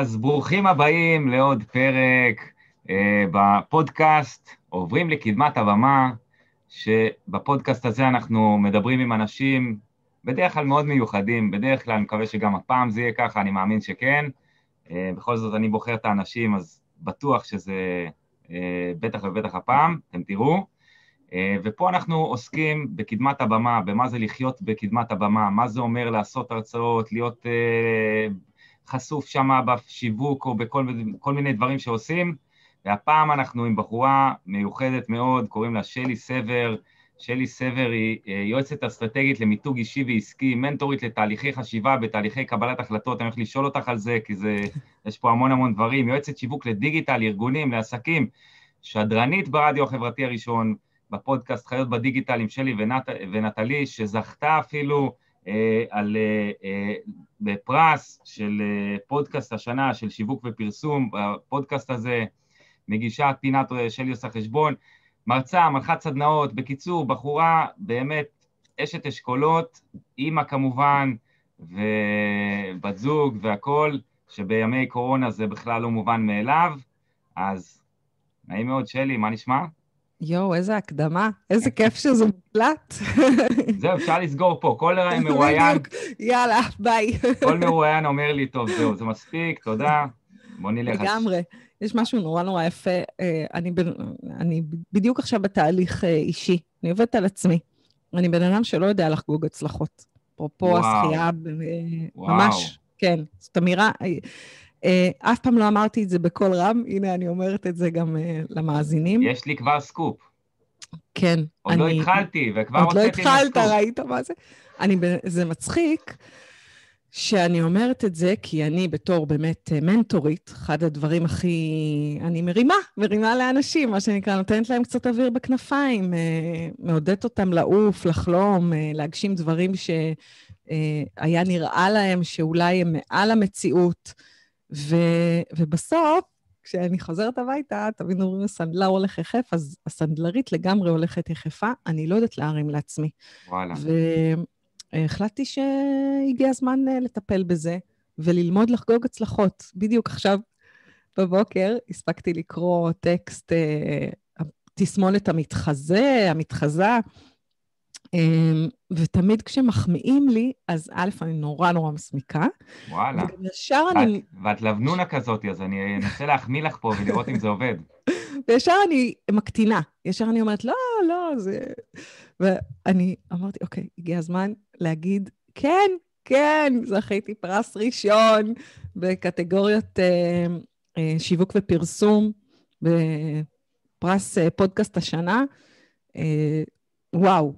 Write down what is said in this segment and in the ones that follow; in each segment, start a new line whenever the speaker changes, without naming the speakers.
אז ברוכים הבאים לעוד פרק אה, בפודקאסט עוברים לקדמת הבמה, שבפודקאסט הזה אנחנו מדברים עם אנשים בדרך כלל מאוד מיוחדים, בדרך כלל אני מקווה שגם הפעם זה יהיה ככה, אני מאמין שכן. אה, בכל זאת אני בוחר את האנשים, אז בטוח שזה אה, בטח ובטח הפעם, אתם תראו. אה, ופה אנחנו עוסקים בקדמת הבמה, במה זה לחיות בקדמת הבמה, מה זה אומר לעשות הרצאות, להיות אה, חשוף שם בשיווק או בכל מיני דברים שעושים. והפעם אנחנו עם בחורה מיוחדת מאוד, קוראים לה שלי סבר. שלי סבר היא אה, יועצת אסטרטגית למיתוג אישי ועסקי, מנטורית לתהליכי חשיבה בתהליכי קבלת החלטות, אני הולך לשאול אותך על זה, כי זה, יש פה המון המון דברים, יועצת שיווק לדיגיטל, ארגונים, לעסקים, שדרנית ברדיו החברתי הראשון, בפודקאסט חיות בדיגיטל עם שלי ונת, ונטלי, שזכתה אפילו על, אה, אה, בפרס של אה, פודקאסט השנה של שיווק ופרסום, בפודקאסט הזה מגישה פינת אה, שלי עושה חשבון, מרצה, מנחת סדנאות, בקיצור, בחורה באמת אשת אשכולות, אימא כמובן, ובת זוג והכול, שבימי קורונה זה בכלל לא מובן מאליו, אז נעים מאוד, שלי, מה נשמע?
יואו, איזה הקדמה, איזה כיף שזה מוקלט.
זהו, אפשר לסגור פה. כל מרואיין...
יאללה, ביי.
כל מרואיין אומר לי, טוב, זהו, זה מספיק, תודה, בוא נלך.
לגמרי. יש משהו נורא נורא יפה. אה, אני, אני בדיוק עכשיו בתהליך אה, אישי, אני עובדת על עצמי. אני בן אדם שלא יודע לחגוג הצלחות. אפרופו השחייה, ממש, כן. זאת אמירה... אה, אף פעם לא אמרתי את זה בקול רם, הנה אני אומרת את זה גם למאזינים.
יש לי כבר סקופ.
כן.
עוד לא התחלתי, וכבר הוצאתי
עוד לא התחלת, ראית מה זה? אני, זה מצחיק. שאני אומרת את זה כי אני בתור באמת אה, מנטורית, אחד הדברים הכי... אני מרימה, מרימה לאנשים, מה שנקרא, נותנת להם קצת אוויר בכנפיים, אה, מעודדת אותם לעוף, לחלום, אה, להגשים דברים שהיה נראה להם שאולי הם מעל המציאות. ו... ובסוף, כשאני חוזרת הביתה, תמיד אומרים, הסנדלר הולך יחף, אז הסנדלרית לגמרי הולכת יחפה, אני לא יודעת להרים לעצמי.
וואלה. ו...
החלטתי שהגיע הזמן אה, לטפל בזה וללמוד לחגוג הצלחות. בדיוק עכשיו בבוקר הספקתי לקרוא טקסט, אה, תסמונת המתחזה, המתחזה, ותמיד כשמחמיאים לי, אז א', אני נורא נורא מסמיקה.
וואלה. וגם ישר ואת, אני... ואת לבנונה כזאת, אז אני אנסה להחמיא לך פה ולראות אם זה עובד.
וישר אני מקטינה. ישר אני אומרת, לא, לא, זה... ואני אמרתי, אוקיי, הגיע הזמן להגיד, כן, כן, זכיתי פרס ראשון בקטגוריות אה, אה, שיווק ופרסום, בפרס אה, פודקאסט השנה. אה, וואו,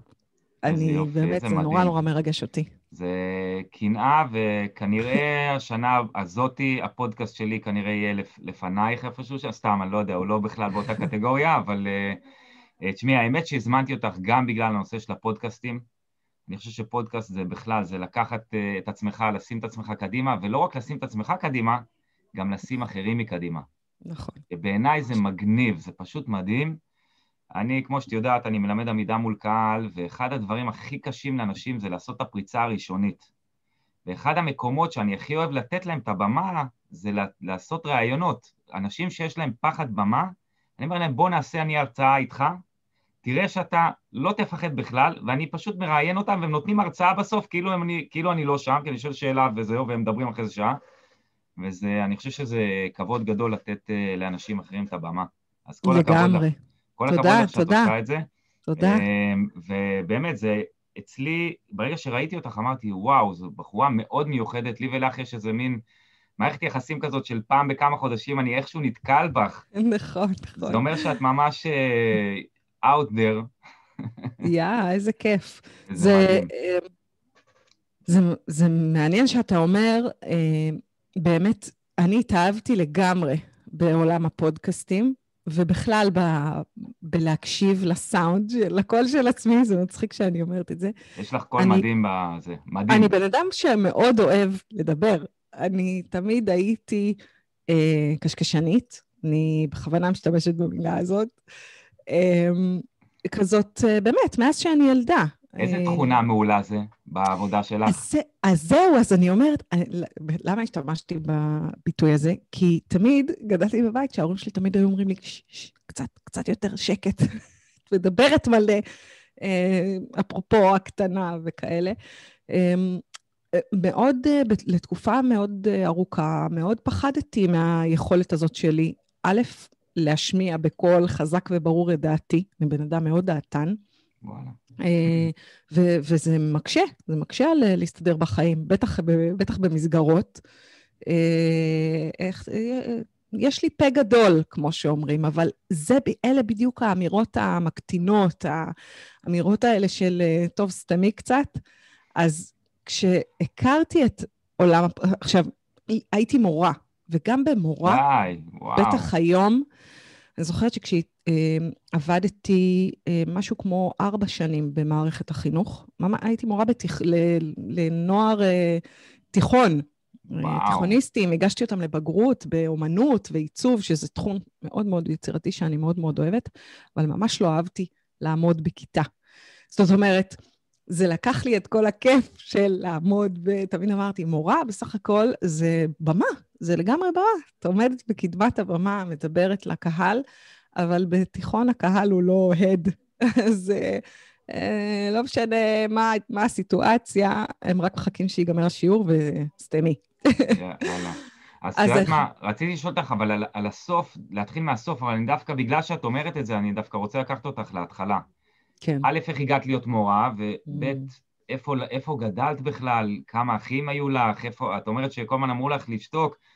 אני יופי, באמת, זה מדהים. נורא נורא מרגש אותי.
זה קנאה, וכנראה השנה הזאתי, הפודקאסט שלי כנראה יהיה לפ, לפנייך איפשהו, סתם, אני לא יודע, הוא לא בכלל באותה קטגוריה, אבל uh, תשמעי, האמת שהזמנתי אותך גם בגלל הנושא של הפודקאסטים. אני חושב שפודקאסט זה בכלל, זה לקחת uh, את עצמך, לשים את עצמך קדימה, ולא רק לשים את עצמך קדימה, גם לשים אחרים מקדימה.
נכון.
בעיניי זה מגניב, זה פשוט מדהים. אני, כמו שאת יודעת, אני מלמד עמידה מול קהל, ואחד הדברים הכי קשים לאנשים זה לעשות את הפריצה הראשונית. ואחד המקומות שאני הכי אוהב לתת להם את הבמה, זה לעשות ראיונות. אנשים שיש להם פחד במה, אני אומר להם, בוא נעשה אני הרצאה איתך, תראה שאתה לא תפחד בכלל, ואני פשוט מראיין אותם, והם נותנים הרצאה בסוף, כאילו, הם, כאילו אני לא שם, כי אני שואל שאלה וזהו, והם מדברים אחרי זה שעה. ואני חושב שזה כבוד גדול לתת uh, לאנשים אחרים את הבמה. אז כל הכבוד לך. כל הכבוד לך שאת עושה את זה.
תודה.
אמ, ובאמת, זה אצלי, ברגע שראיתי אותך אמרתי, וואו, זו בחורה מאוד מיוחדת, לי ולך יש איזה מין מערכת יחסים כזאת של פעם בכמה חודשים, אני איכשהו נתקל בך.
נכון, נכון.
זה אומר שאת ממש uh, out there.
יא, איזה כיף. זה, אמ, זה, זה מעניין שאתה אומר, אה, באמת, אני התאהבתי לגמרי בעולם הפודקאסטים. ובכלל ב, בלהקשיב לסאונד, לקול של עצמי, זה מצחיק שאני אומרת את זה.
יש לך קול אני, מדהים בזה, מדהים.
אני בן אדם שמאוד אוהב לדבר. אני תמיד הייתי אה, קשקשנית, אני בכוונה משתמשת במילה הזאת. אה, כזאת, אה, באמת, מאז שאני ילדה.
איזה אה, תכונה מעולה זה בעבודה שלך?
אז, אז זהו, אז אני אומרת, למה השתמשתי בביטוי הזה? כי תמיד גדלתי בבית שההורים שלי תמיד היו אומרים לי, ש, ש, קצת, קצת יותר שקט, מדברת מלא, אה, אפרופו הקטנה וכאלה. אמ, מאוד, לתקופה מאוד ארוכה, מאוד פחדתי מהיכולת הזאת שלי, א', להשמיע בקול חזק וברור את דעתי, אני בן אדם מאוד דעתן. וואלה. אה, ו- וזה מקשה, זה מקשה על אה, להסתדר בחיים, בטח, בטח במסגרות. אה, איך, יש לי פה גדול, כמו שאומרים, אבל זה, אלה בדיוק האמירות המקטינות, האמירות האלה של, טוב, סתמי קצת. אז כשהכרתי את עולם, עכשיו, הייתי מורה, וגם במורה, די, וואו. בטח היום, אני זוכרת שכשעבדתי אה, משהו כמו ארבע שנים במערכת החינוך, ממש הייתי מורה בתיכ... לנוער אה, תיכון, וואו. תיכוניסטים, הגשתי אותם לבגרות באומנות ועיצוב, שזה תחום מאוד מאוד יצירתי שאני מאוד מאוד אוהבת, אבל ממש לא אהבתי לעמוד בכיתה. זאת אומרת, זה לקח לי את כל הכיף של לעמוד, ותמיד אמרתי, מורה בסך הכל זה במה, זה לגמרי במה. את עומדת בקדמת הבמה, מדברת לקהל, אבל בתיכון הקהל הוא לא הד. אז אה, לא משנה מה, מה הסיטואציה, הם רק מחכים שיגמר השיעור וסתמי.
יאללה. אז את יודעת מה, רציתי לשאול אותך, אבל על, על הסוף, להתחיל מהסוף, אבל אני דווקא, בגלל שאת אומרת את זה, אני דווקא רוצה לקחת אותך להתחלה. כן. א', איך הגעת להיות מורה, וב', mm. איפה, איפה גדלת בכלל, כמה אחים היו לך, איפה, את אומרת שכל הזמן אמרו לך לשתוק, אה,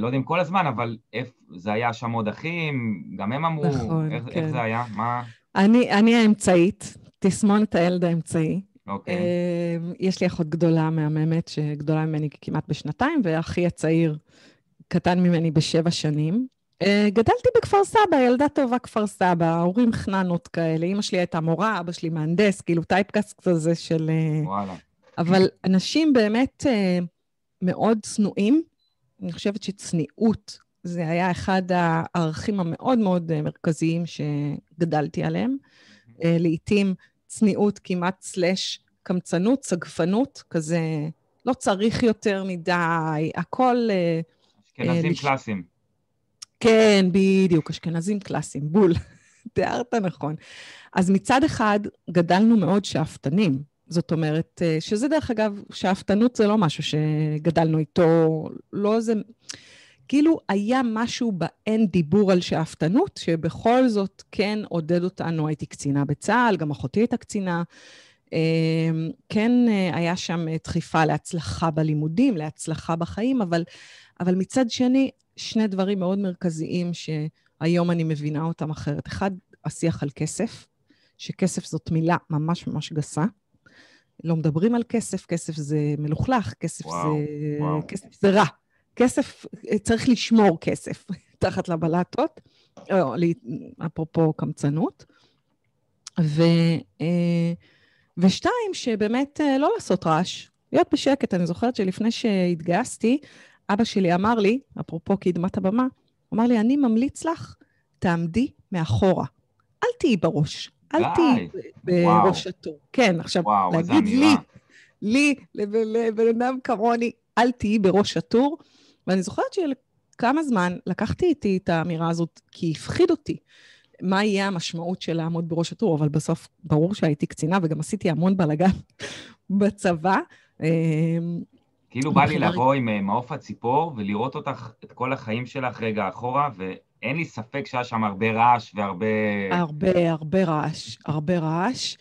לא יודע אם כל הזמן, אבל איפה, זה היה שם עוד אחים, גם הם אמרו, נכון, איך, כן. איך זה היה? מה?
אני, אני האמצעית, תסמונת הילד האמצעי. אוקיי. אה, יש לי אחות גדולה מהממת, שגדולה ממני כמעט בשנתיים, ואחי הצעיר קטן ממני בשבע שנים. אה, גדלתי בכפר סבא, ילדה טובה כפר סבא, הורים חננות כאלה. אימא שלי הייתה מורה, אבא שלי מהנדס, כאילו טייפקאסט כזה של... אה, וואלה. אבל אנשים באמת אה, מאוד צנועים. אני חושבת שצניעות זה היה אחד הערכים המאוד מאוד מרכזיים שגדלתי עליהם. לעתים צניעות כמעט סלאש קמצנות, סגפנות, כזה לא צריך יותר מדי, הכל...
אשכנזים קלאסיים.
כן, בדיוק, אשכנזים קלאסיים, בול. תיארת נכון. אז מצד אחד, גדלנו מאוד שאפתנים. זאת אומרת, אה, שזה דרך אגב, שאפתנות זה לא משהו שגדלנו איתו, לא זה... כאילו היה משהו באין דיבור על שאפתנות, שבכל זאת כן עודד אותנו, הייתי קצינה בצה"ל, גם אחותי הייתה קצינה. אה, כן אה, היה שם דחיפה להצלחה בלימודים, להצלחה בחיים, אבל, אבל מצד שני, שני דברים מאוד מרכזיים שהיום אני מבינה אותם אחרת. אחד, השיח על כסף, שכסף זאת מילה ממש ממש גסה. לא מדברים על כסף, כסף זה מלוכלך, כסף, וואו, זה, וואו. כסף זה רע. כסף, צריך לשמור כסף תחת לבלטות, או, אפרופו קמצנות. ו, אה, ושתיים, שבאמת אה, לא לעשות רעש, להיות בשקט. אני זוכרת שלפני שהתגייסתי, אבא שלי אמר לי, אפרופו קדמת הבמה, אמר לי, אני ממליץ לך, תעמדי מאחורה. אל תהיי בראש, אל תהיי בראש התור. כן, עכשיו, וואו, להגיד לי, לי, לבן אדם כמוני, אל תהיי בראש הטור. ואני זוכרת שכמה זמן לקחתי איתי את האמירה הזאת, כי הפחיד אותי. מה יהיה המשמעות של לעמוד בראש הטור, אבל בסוף ברור שהייתי קצינה וגם עשיתי המון בלאגן בצבא. אמ,
כאילו בא לי לבוא עם אה, מעוף הציפור ולראות אותך, את כל החיים שלך רגע אחורה, ואין לי ספק שהיה שם הרבה רעש והרבה...
הרבה, הרבה רעש, הרבה רעש.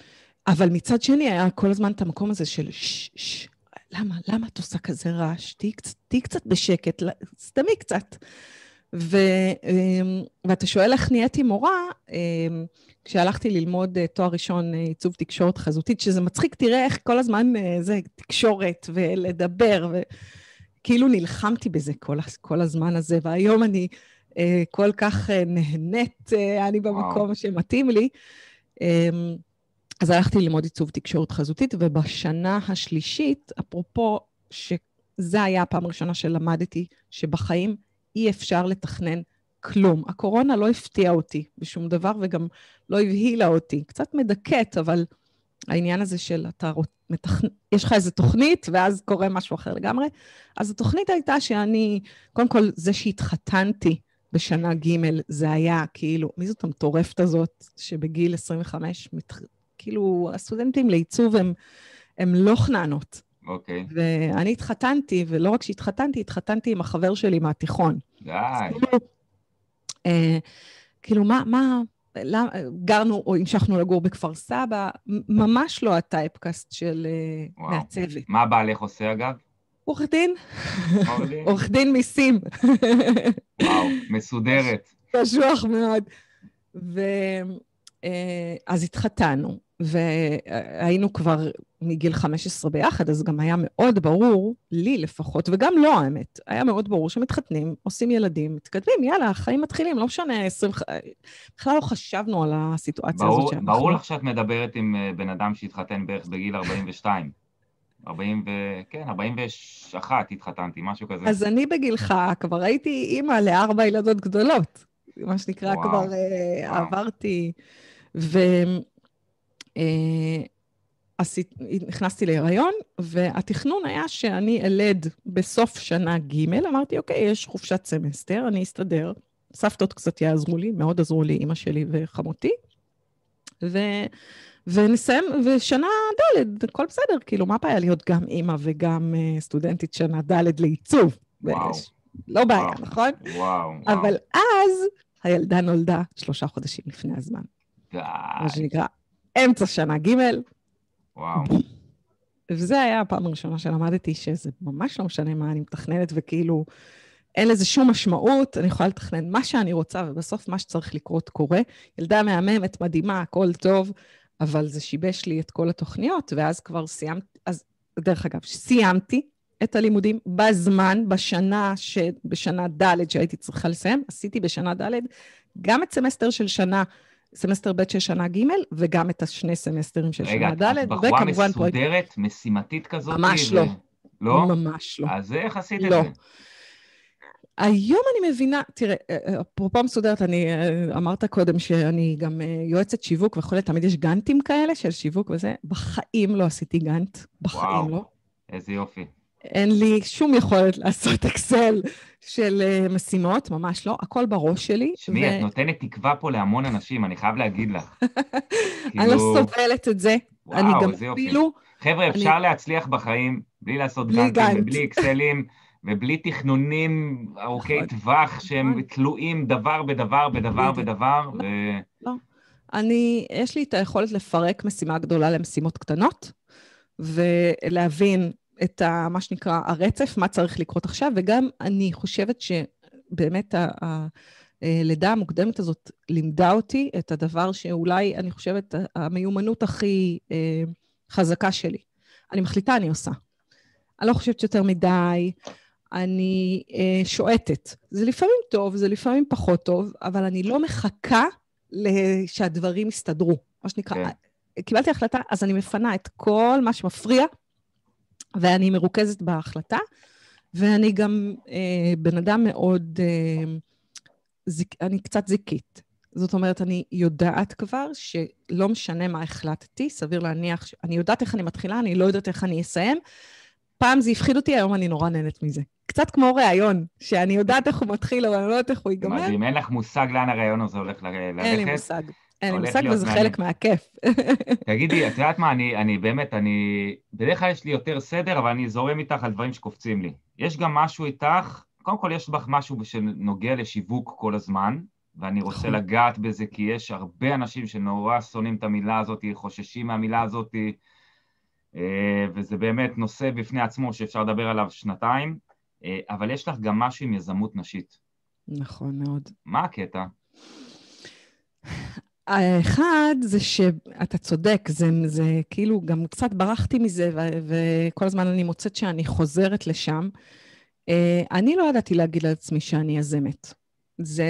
אבל מצד שני, היה כל הזמן את המקום הזה של ששש, למה, למה את עושה כזה רעש? תהיי תהי קצת בשקט, סתמי קצת. ו, אמ, ואתה שואל איך נהייתי מורה, אמ, כשהלכתי ללמוד אה, תואר ראשון אה, עיצוב תקשורת חזותית, שזה מצחיק, תראה איך כל הזמן אה, זה תקשורת ולדבר, וכאילו נלחמתי בזה כל, כל הזמן הזה, והיום אני כל כך נהנית, אני במקום. שמתאים לי. אמ, אז הלכתי ללמוד עיצוב תקשורת חזותית, ובשנה השלישית, אפרופו, שזה היה הפעם הראשונה שלמדתי שבחיים אי אפשר לתכנן כלום. הקורונה לא הפתיעה אותי בשום דבר וגם לא הבהילה אותי. קצת מדכאת, אבל העניין הזה של אתה רוצ... מתכ... יש לך איזו תוכנית, ואז קורה משהו אחר לגמרי. אז התוכנית הייתה שאני, קודם כל, זה שהתחתנתי בשנה ג', זה היה כאילו, מי זאת המטורפת הזאת, שבגיל 25, מת... כאילו, הסטודנטים לעיצוב הם, הם לא חננות.
אוקיי. Okay.
ואני התחתנתי, ולא רק שהתחתנתי, התחתנתי עם החבר שלי מהתיכון.
די.
כאילו, אה, כאילו, מה, מה, למה, גרנו או המשכנו לגור בכפר סבא, ממש לא הטייפקאסט של אה, וואו. מעצבת.
מה בעלך עושה, אגב?
עורך דין. עורך דין מיסים.
וואו, מסודרת.
קשוח מאוד. ואז אה, התחתנו, והיינו כבר מגיל 15 ביחד, אז גם היה מאוד ברור, לי לפחות, וגם לא האמת, היה מאוד ברור שמתחתנים, עושים ילדים, מתקדמים, יאללה, החיים מתחילים, לא משנה, 20... בכלל לא חשבנו על הסיטואציה
ברור,
הזאת.
ברור לך שאת מדברת עם אה, בן אדם שהתחתן בערך בגיל 42. 40 ו... כן, 41 התחתנתי, משהו כזה.
אז אני בגילך כבר הייתי אימא לארבע ילדות גדולות. מה שנקרא, וואו, כבר uh, וואו. עברתי. ו... אה, עשית, נכנסתי להיריון, והתכנון היה שאני אלד בסוף שנה ג', אמרתי, אוקיי, יש חופשת סמסטר, אני אסתדר. סבתות קצת יעזרו לי, מאוד עזרו לי, אימא שלי וחמותי. ו... ונסיים, ושנה ד', הכל בסדר, כאילו, מה הבעיה להיות גם אימא וגם אה, סטודנטית שנה ד' לעיצוב?
וואו.
לא בעיה, וואו. נכון?
וואו,
אבל וואו. אז הילדה נולדה שלושה חודשים לפני הזמן.
די.
מה שנקרא, אמצע שנה ג',
וואו.
וזה היה הפעם הראשונה שלמדתי שזה ממש לא משנה מה אני מתכננת, וכאילו, אין לזה שום משמעות, אני יכולה לתכנן מה שאני רוצה, ובסוף מה שצריך לקרות קורה. ילדה מהממת, מדהימה, הכל טוב, אבל זה שיבש לי את כל התוכניות, ואז כבר סיימתי, אז דרך אגב, סיימתי את הלימודים בזמן, בשנה, ש... בשנה ד' שהייתי צריכה לסיים, עשיתי בשנה ד' גם את סמסטר של שנה סמסטר ב' של שנה ג', וגם את השני סמסטרים של
רגע,
שנה ד', וכמובן...
רגע, את בחורה מסודרת, פרויקט... משימתית כזאת?
ממש לא.
לא?
ממש לא.
אז איך עשית
לא.
את זה?
היום אני מבינה, תראה, אפרופו מסודרת, אני, אמרת קודם שאני גם יועצת שיווק וכולי, תמיד יש גאנטים כאלה של שיווק וזה, בחיים לא עשיתי גאנט, בחיים
וואו,
לא.
איזה יופי.
אין לי שום יכולת לעשות אקסל של משימות, ממש לא, הכל בראש שלי.
שמי, ו... את נותנת תקווה פה להמון אנשים, אני חייב להגיד לך.
אני לא סובלת את זה.
וואו,
אני גם
איזה יופי.
אפילו...
חבר'ה, אפשר אני... להצליח בחיים בלי לעשות גאנטים
גאנט.
ובלי אקסלים ובלי תכנונים ארוכי
נכון.
טווח שהם
נכון.
תלויים דבר בדבר בדבר. בדבר. ו...
אני, יש לי את היכולת לפרק משימה גדולה למשימות קטנות, ולהבין את ה, מה שנקרא הרצף, מה צריך לקרות עכשיו, וגם אני חושבת שבאמת הלידה המוקדמת הזאת לימדה אותי את הדבר שאולי, אני חושבת, המיומנות הכי אה, חזקה שלי. אני מחליטה, אני עושה. אני לא חושבת שיותר מדי, אני אה, שועטת. זה לפעמים טוב, זה לפעמים פחות טוב, אבל אני לא מחכה שהדברים יסתדרו. מה שנקרא,
כן.
קיבלתי החלטה, אז אני מפנה את כל מה שמפריע, ואני מרוכזת בהחלטה, ואני גם אה, בן אדם מאוד, אה, זיק, אני קצת זיקית. זאת אומרת, אני יודעת כבר שלא משנה מה החלטתי, סביר להניח, ש... אני יודעת איך אני מתחילה, אני לא יודעת איך אני אסיים. פעם זה הפחיד אותי, היום אני נורא נהנית מזה. קצת כמו ראיון, שאני יודעת איך הוא מתחיל, אבל אני לא יודעת איך הוא ייגמר.
מדהים, אין לך מושג לאן הרעיון הזה הולך ללכת.
אין לי מושג. אין לי מושג, וזה. חלק מהכיף.
תגידי, את יודעת מה, אני, אני באמת, אני... בדרך כלל יש לי יותר סדר, אבל אני זורם איתך על דברים שקופצים לי. יש גם משהו איתך, קודם כל יש בך משהו שנוגע לשיווק כל הזמן, ואני רוצה
נכון.
לגעת בזה, כי יש הרבה אנשים שנורא שונאים את המילה הזאת, חוששים מהמילה הזאת, וזה באמת נושא בפני עצמו שאפשר לדבר עליו שנתיים, אה, אבל יש לך גם משהו עם יזמות נשית.
נכון מאוד.
מה הקטע?
האחד זה שאתה צודק, זה, זה כאילו, גם קצת ברחתי מזה, ו, וכל הזמן אני מוצאת שאני חוזרת לשם. אה, אני לא ידעתי להגיד לעצמי שאני יזמת. זה,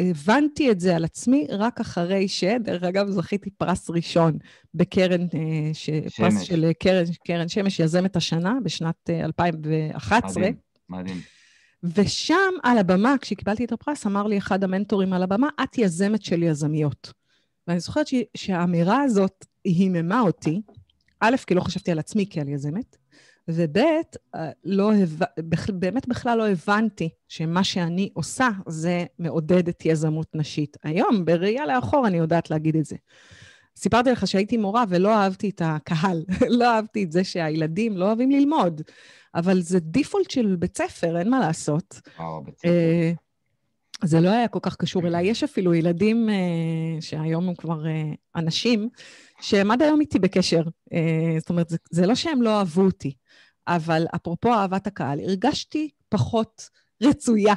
הבנתי את זה על עצמי רק אחרי ש, דרך אגב, זכיתי פרס ראשון בקרן, אה, ש, פרס
שמש.
של קרן, קרן שמש יזמת השנה, בשנת אה, 2011.
מדהים, מדהים.
ושם, על הבמה, כשקיבלתי את הפרס, אמר לי אחד המנטורים על הבמה, את יזמת של יזמיות. ואני זוכרת ש- שהאמירה הזאת היממה אותי, א', כי לא חשבתי על עצמי כעל יזמת, וב', אה, לא הבנ... באמת בכלל לא הבנתי שמה שאני עושה זה מעודד את יזמות נשית. היום, בראייה לאחור, אני יודעת להגיד את זה. סיפרתי לך שהייתי מורה ולא אהבתי את הקהל, לא אהבתי את זה שהילדים לא אוהבים ללמוד, אבל זה דיפולט של בית ספר, אין מה לעשות.
וואו, בית ספר. אה,
זה לא היה כל כך קשור אליי. יש אפילו ילדים uh, שהיום הם כבר uh, אנשים, שהם עד היום איתי בקשר. Uh, זאת אומרת, זה, זה לא שהם לא אהבו אותי, אבל אפרופו אהבת הקהל, הרגשתי פחות רצויה.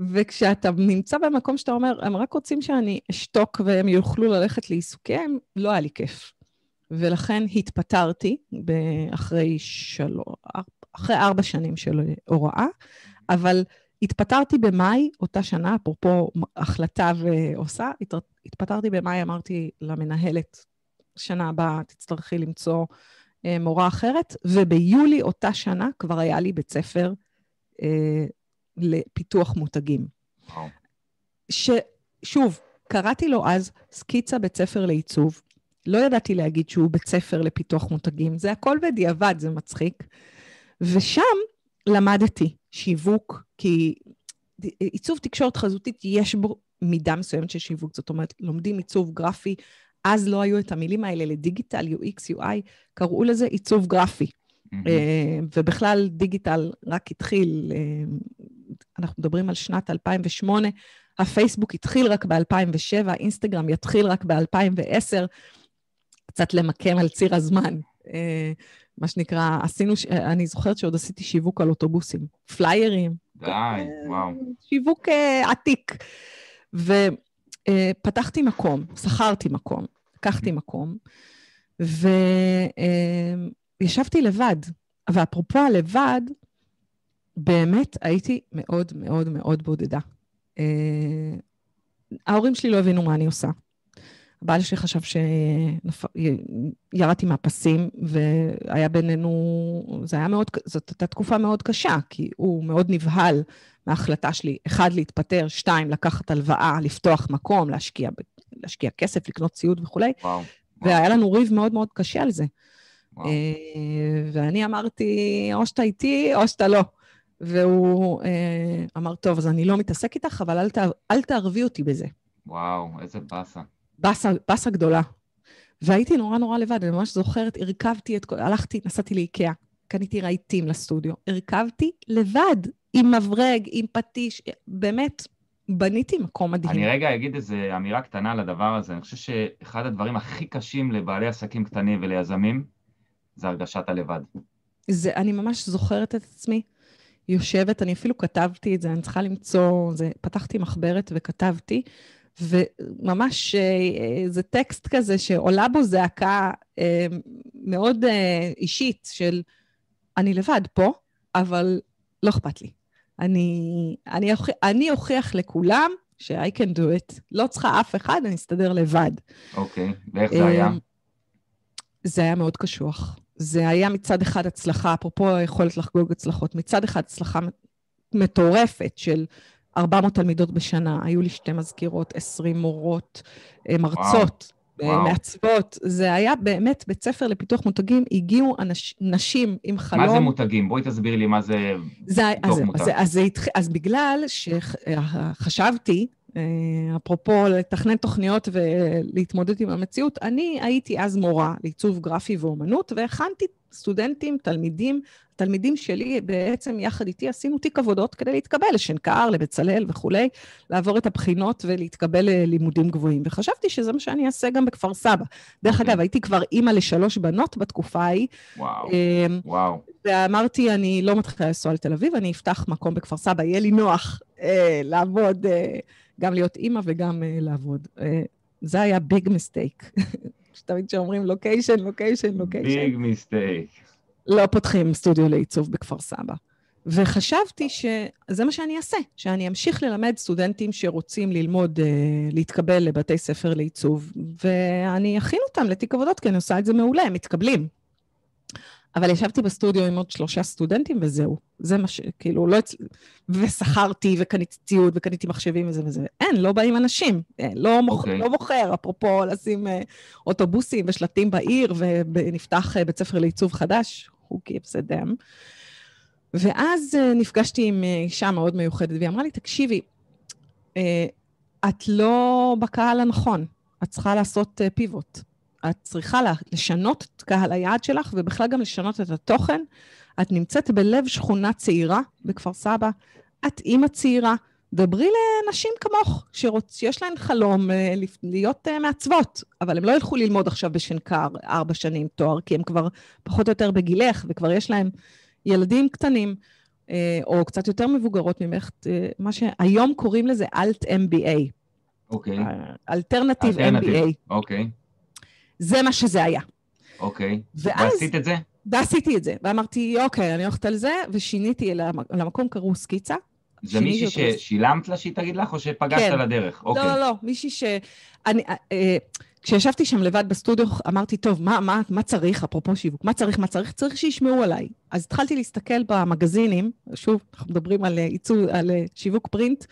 וכשאתה נמצא במקום שאתה אומר, הם רק רוצים שאני אשתוק והם יוכלו ללכת לעיסוקיהם, לא היה לי כיף. ולכן התפטרתי אחרי, של... אחרי ארבע שנים של הוראה, אבל התפטרתי במאי, אותה שנה, אפרופו החלטה ועושה, התפטרתי במאי, אמרתי למנהלת, שנה הבאה תצטרכי למצוא מורה אחרת, וביולי אותה שנה כבר היה לי בית ספר אה, לפיתוח מותגים. ששוב, קראתי לו אז סקיצה בית ספר לעיצוב. לא ידעתי להגיד שהוא בית ספר לפיתוח מותגים, זה הכל בדיעבד, זה מצחיק. ושם למדתי שיווק, כי עיצוב תקשורת חזותית, יש בו מידה מסוימת של שיווק. זאת אומרת, לומדים עיצוב גרפי, אז לא היו את המילים האלה לדיגיטל, UX, UI, קראו לזה עיצוב גרפי. Mm-hmm. ובכלל, דיגיטל רק התחיל, אה, אנחנו מדברים על שנת 2008, הפייסבוק התחיל רק ב-2007, אינסטגרם יתחיל רק ב-2010, קצת למקם על ציר הזמן. אה, מה שנקרא, עשינו, אני זוכרת שעוד עשיתי שיווק על אוטובוסים, פליירים.
די, וואו.
שיווק עתיק. ופתחתי מקום, שכרתי מקום, לקחתי מקום, וישבתי לבד. ואפרופו הלבד, באמת הייתי מאוד מאוד מאוד בודדה. Uh, ההורים שלי לא הבינו מה אני עושה. הבעל שלי חשב שירדתי מהפסים, והיה בינינו, זה היה מאוד, זאת הייתה תקופה מאוד קשה, כי הוא מאוד נבהל מההחלטה שלי, אחד, להתפטר, שתיים, לקחת הלוואה, לפתוח מקום, להשקיע, להשקיע כסף, לקנות ציוד וכולי. וואו. והיה לנו ריב מאוד מאוד קשה על זה. וואו. אה, ואני אמרתי, או שאתה איתי או שאתה לא. והוא אה, אמר, טוב, אז אני לא מתעסק איתך, אבל אל, ת, אל תערבי אותי בזה.
וואו, איזה באסה.
באסה, באסה גדולה. והייתי נורא נורא לבד, אני ממש זוכרת, הרכבתי את כל... הלכתי, נסעתי לאיקאה, קניתי רהיטים לסטודיו. הרכבתי לבד, עם מברג, עם פטיש, באמת, בניתי מקום מדהים.
אני רגע אגיד איזו אמירה קטנה על הדבר הזה. אני חושב שאחד הדברים הכי קשים לבעלי עסקים קטנים וליזמים, זה הרגשת הלבד.
זה, אני ממש זוכרת את עצמי יושבת, אני אפילו כתבתי את זה, אני צריכה למצוא, זה, פתחתי מחברת וכתבתי, וממש אה, זה טקסט כזה שעולה בו זעקה אה, מאוד אה, אישית של אני לבד פה, אבל לא אכפת לי. אני, אני, אוכיח, אני אוכיח לכולם ש-I can do it. לא צריכה אף אחד, אני אסתדר לבד.
אוקיי, okay. ואיך זה היה?
זה היה מאוד קשוח. זה היה מצד אחד הצלחה, אפרופו היכולת לחגוג הצלחות, מצד אחד הצלחה מטורפת של 400 תלמידות בשנה, היו לי שתי מזכירות, 20 מורות, אה, מרצות, וואו. מעצבות. זה היה באמת בית ספר לפיתוח מותגים, הגיעו אנש, נשים עם חלום.
מה זה מותגים? בואי תסבירי לי מה זה
זה, אז, מותג. אז, אז, אז, אז בגלל שחשבתי, אפרופו לתכנן תוכניות ולהתמודד עם המציאות, אני הייתי אז מורה לעיצוב גרפי ואומנות, והכנתי סטודנטים, תלמידים, תלמידים שלי בעצם יחד איתי עשינו תיק עבודות כדי להתקבל לשנקר, לבצלאל וכולי, לעבור את הבחינות ולהתקבל ללימודים גבוהים. וחשבתי שזה מה שאני אעשה גם בכפר סבא. דרך. אוקיי. אגב, הייתי כבר אימא לשלוש בנות בתקופה ההיא.
וואו, אמ, וואו.
ואמרתי, אני לא מתחילה לנסוע לתל אביב, אני אפתח מקום בכפר סבא, יהיה לי נוח אה, לעבוד, אה, גם להיות אימא וגם אה, לעבוד. אה, זה היה big mistake. תמיד כשאומרים location, location, location.
Big mistake.
לא פותחים סטודיו לעיצוב בכפר סבא. וחשבתי שזה מה שאני אעשה, שאני אמשיך ללמד סטודנטים שרוצים ללמוד, אה, להתקבל לבתי ספר לעיצוב, ואני אכין אותם לתיק עבודות, כי אני עושה את זה מעולה, הם מתקבלים. אבל ישבתי בסטודיו עם עוד שלושה סטודנטים וזהו. זה מה ש... כאילו, לא... ושכרתי וקניתי ציוד וקניתי מחשבים וזה וזה. אין, לא באים אנשים. אין, לא, מוכ... okay. אוקיי. לא מוכר, אפרופו לשים uh, אוטובוסים ושלטים בעיר, ונפתח uh, בית ספר לעיצוב חדש, who gives a damn. ואז uh, נפגשתי עם אישה מאוד מיוחדת, והיא אמרה לי, תקשיבי, uh, את לא בקהל הנכון, את צריכה לעשות uh, פיבוט. את צריכה לשנות את קהל היעד שלך, ובכלל גם לשנות את התוכן. את נמצאת בלב שכונה צעירה בכפר סבא, את אימא צעירה, דברי לנשים כמוך, שרוצ... שיש להן חלום אה, להיות אה, מעצבות, אבל הם לא ילכו ללמוד עכשיו בשנקר ארבע שנים תואר, כי הם כבר פחות או יותר בגילך, וכבר יש להם ילדים קטנים, אה, או קצת יותר מבוגרות ממך, מה שהיום קוראים לזה אלט-MBA.
אוקיי.
אלטרנטיב MBA.
אוקיי.
זה מה שזה היה.
אוקיי. ואז... ועשית את זה?
ועשיתי את זה. ואמרתי, אוקיי, אני הולכת על זה, ושיניתי למקום, קראו סקיצה.
זה מישהי ששילמת לה שהיא תגיד לך, או שפגשת כן. על הדרך?
אוקיי. לא, לא, לא, מישהי ש... אני, אה, אה, כשישבתי שם לבד בסטודיו, אמרתי, טוב, מה, מה, מה צריך, אפרופו שיווק, מה צריך, מה צריך? צריך שישמעו עליי. אז התחלתי להסתכל במגזינים, שוב, אנחנו מדברים על, עיצוב, על שיווק פרינט,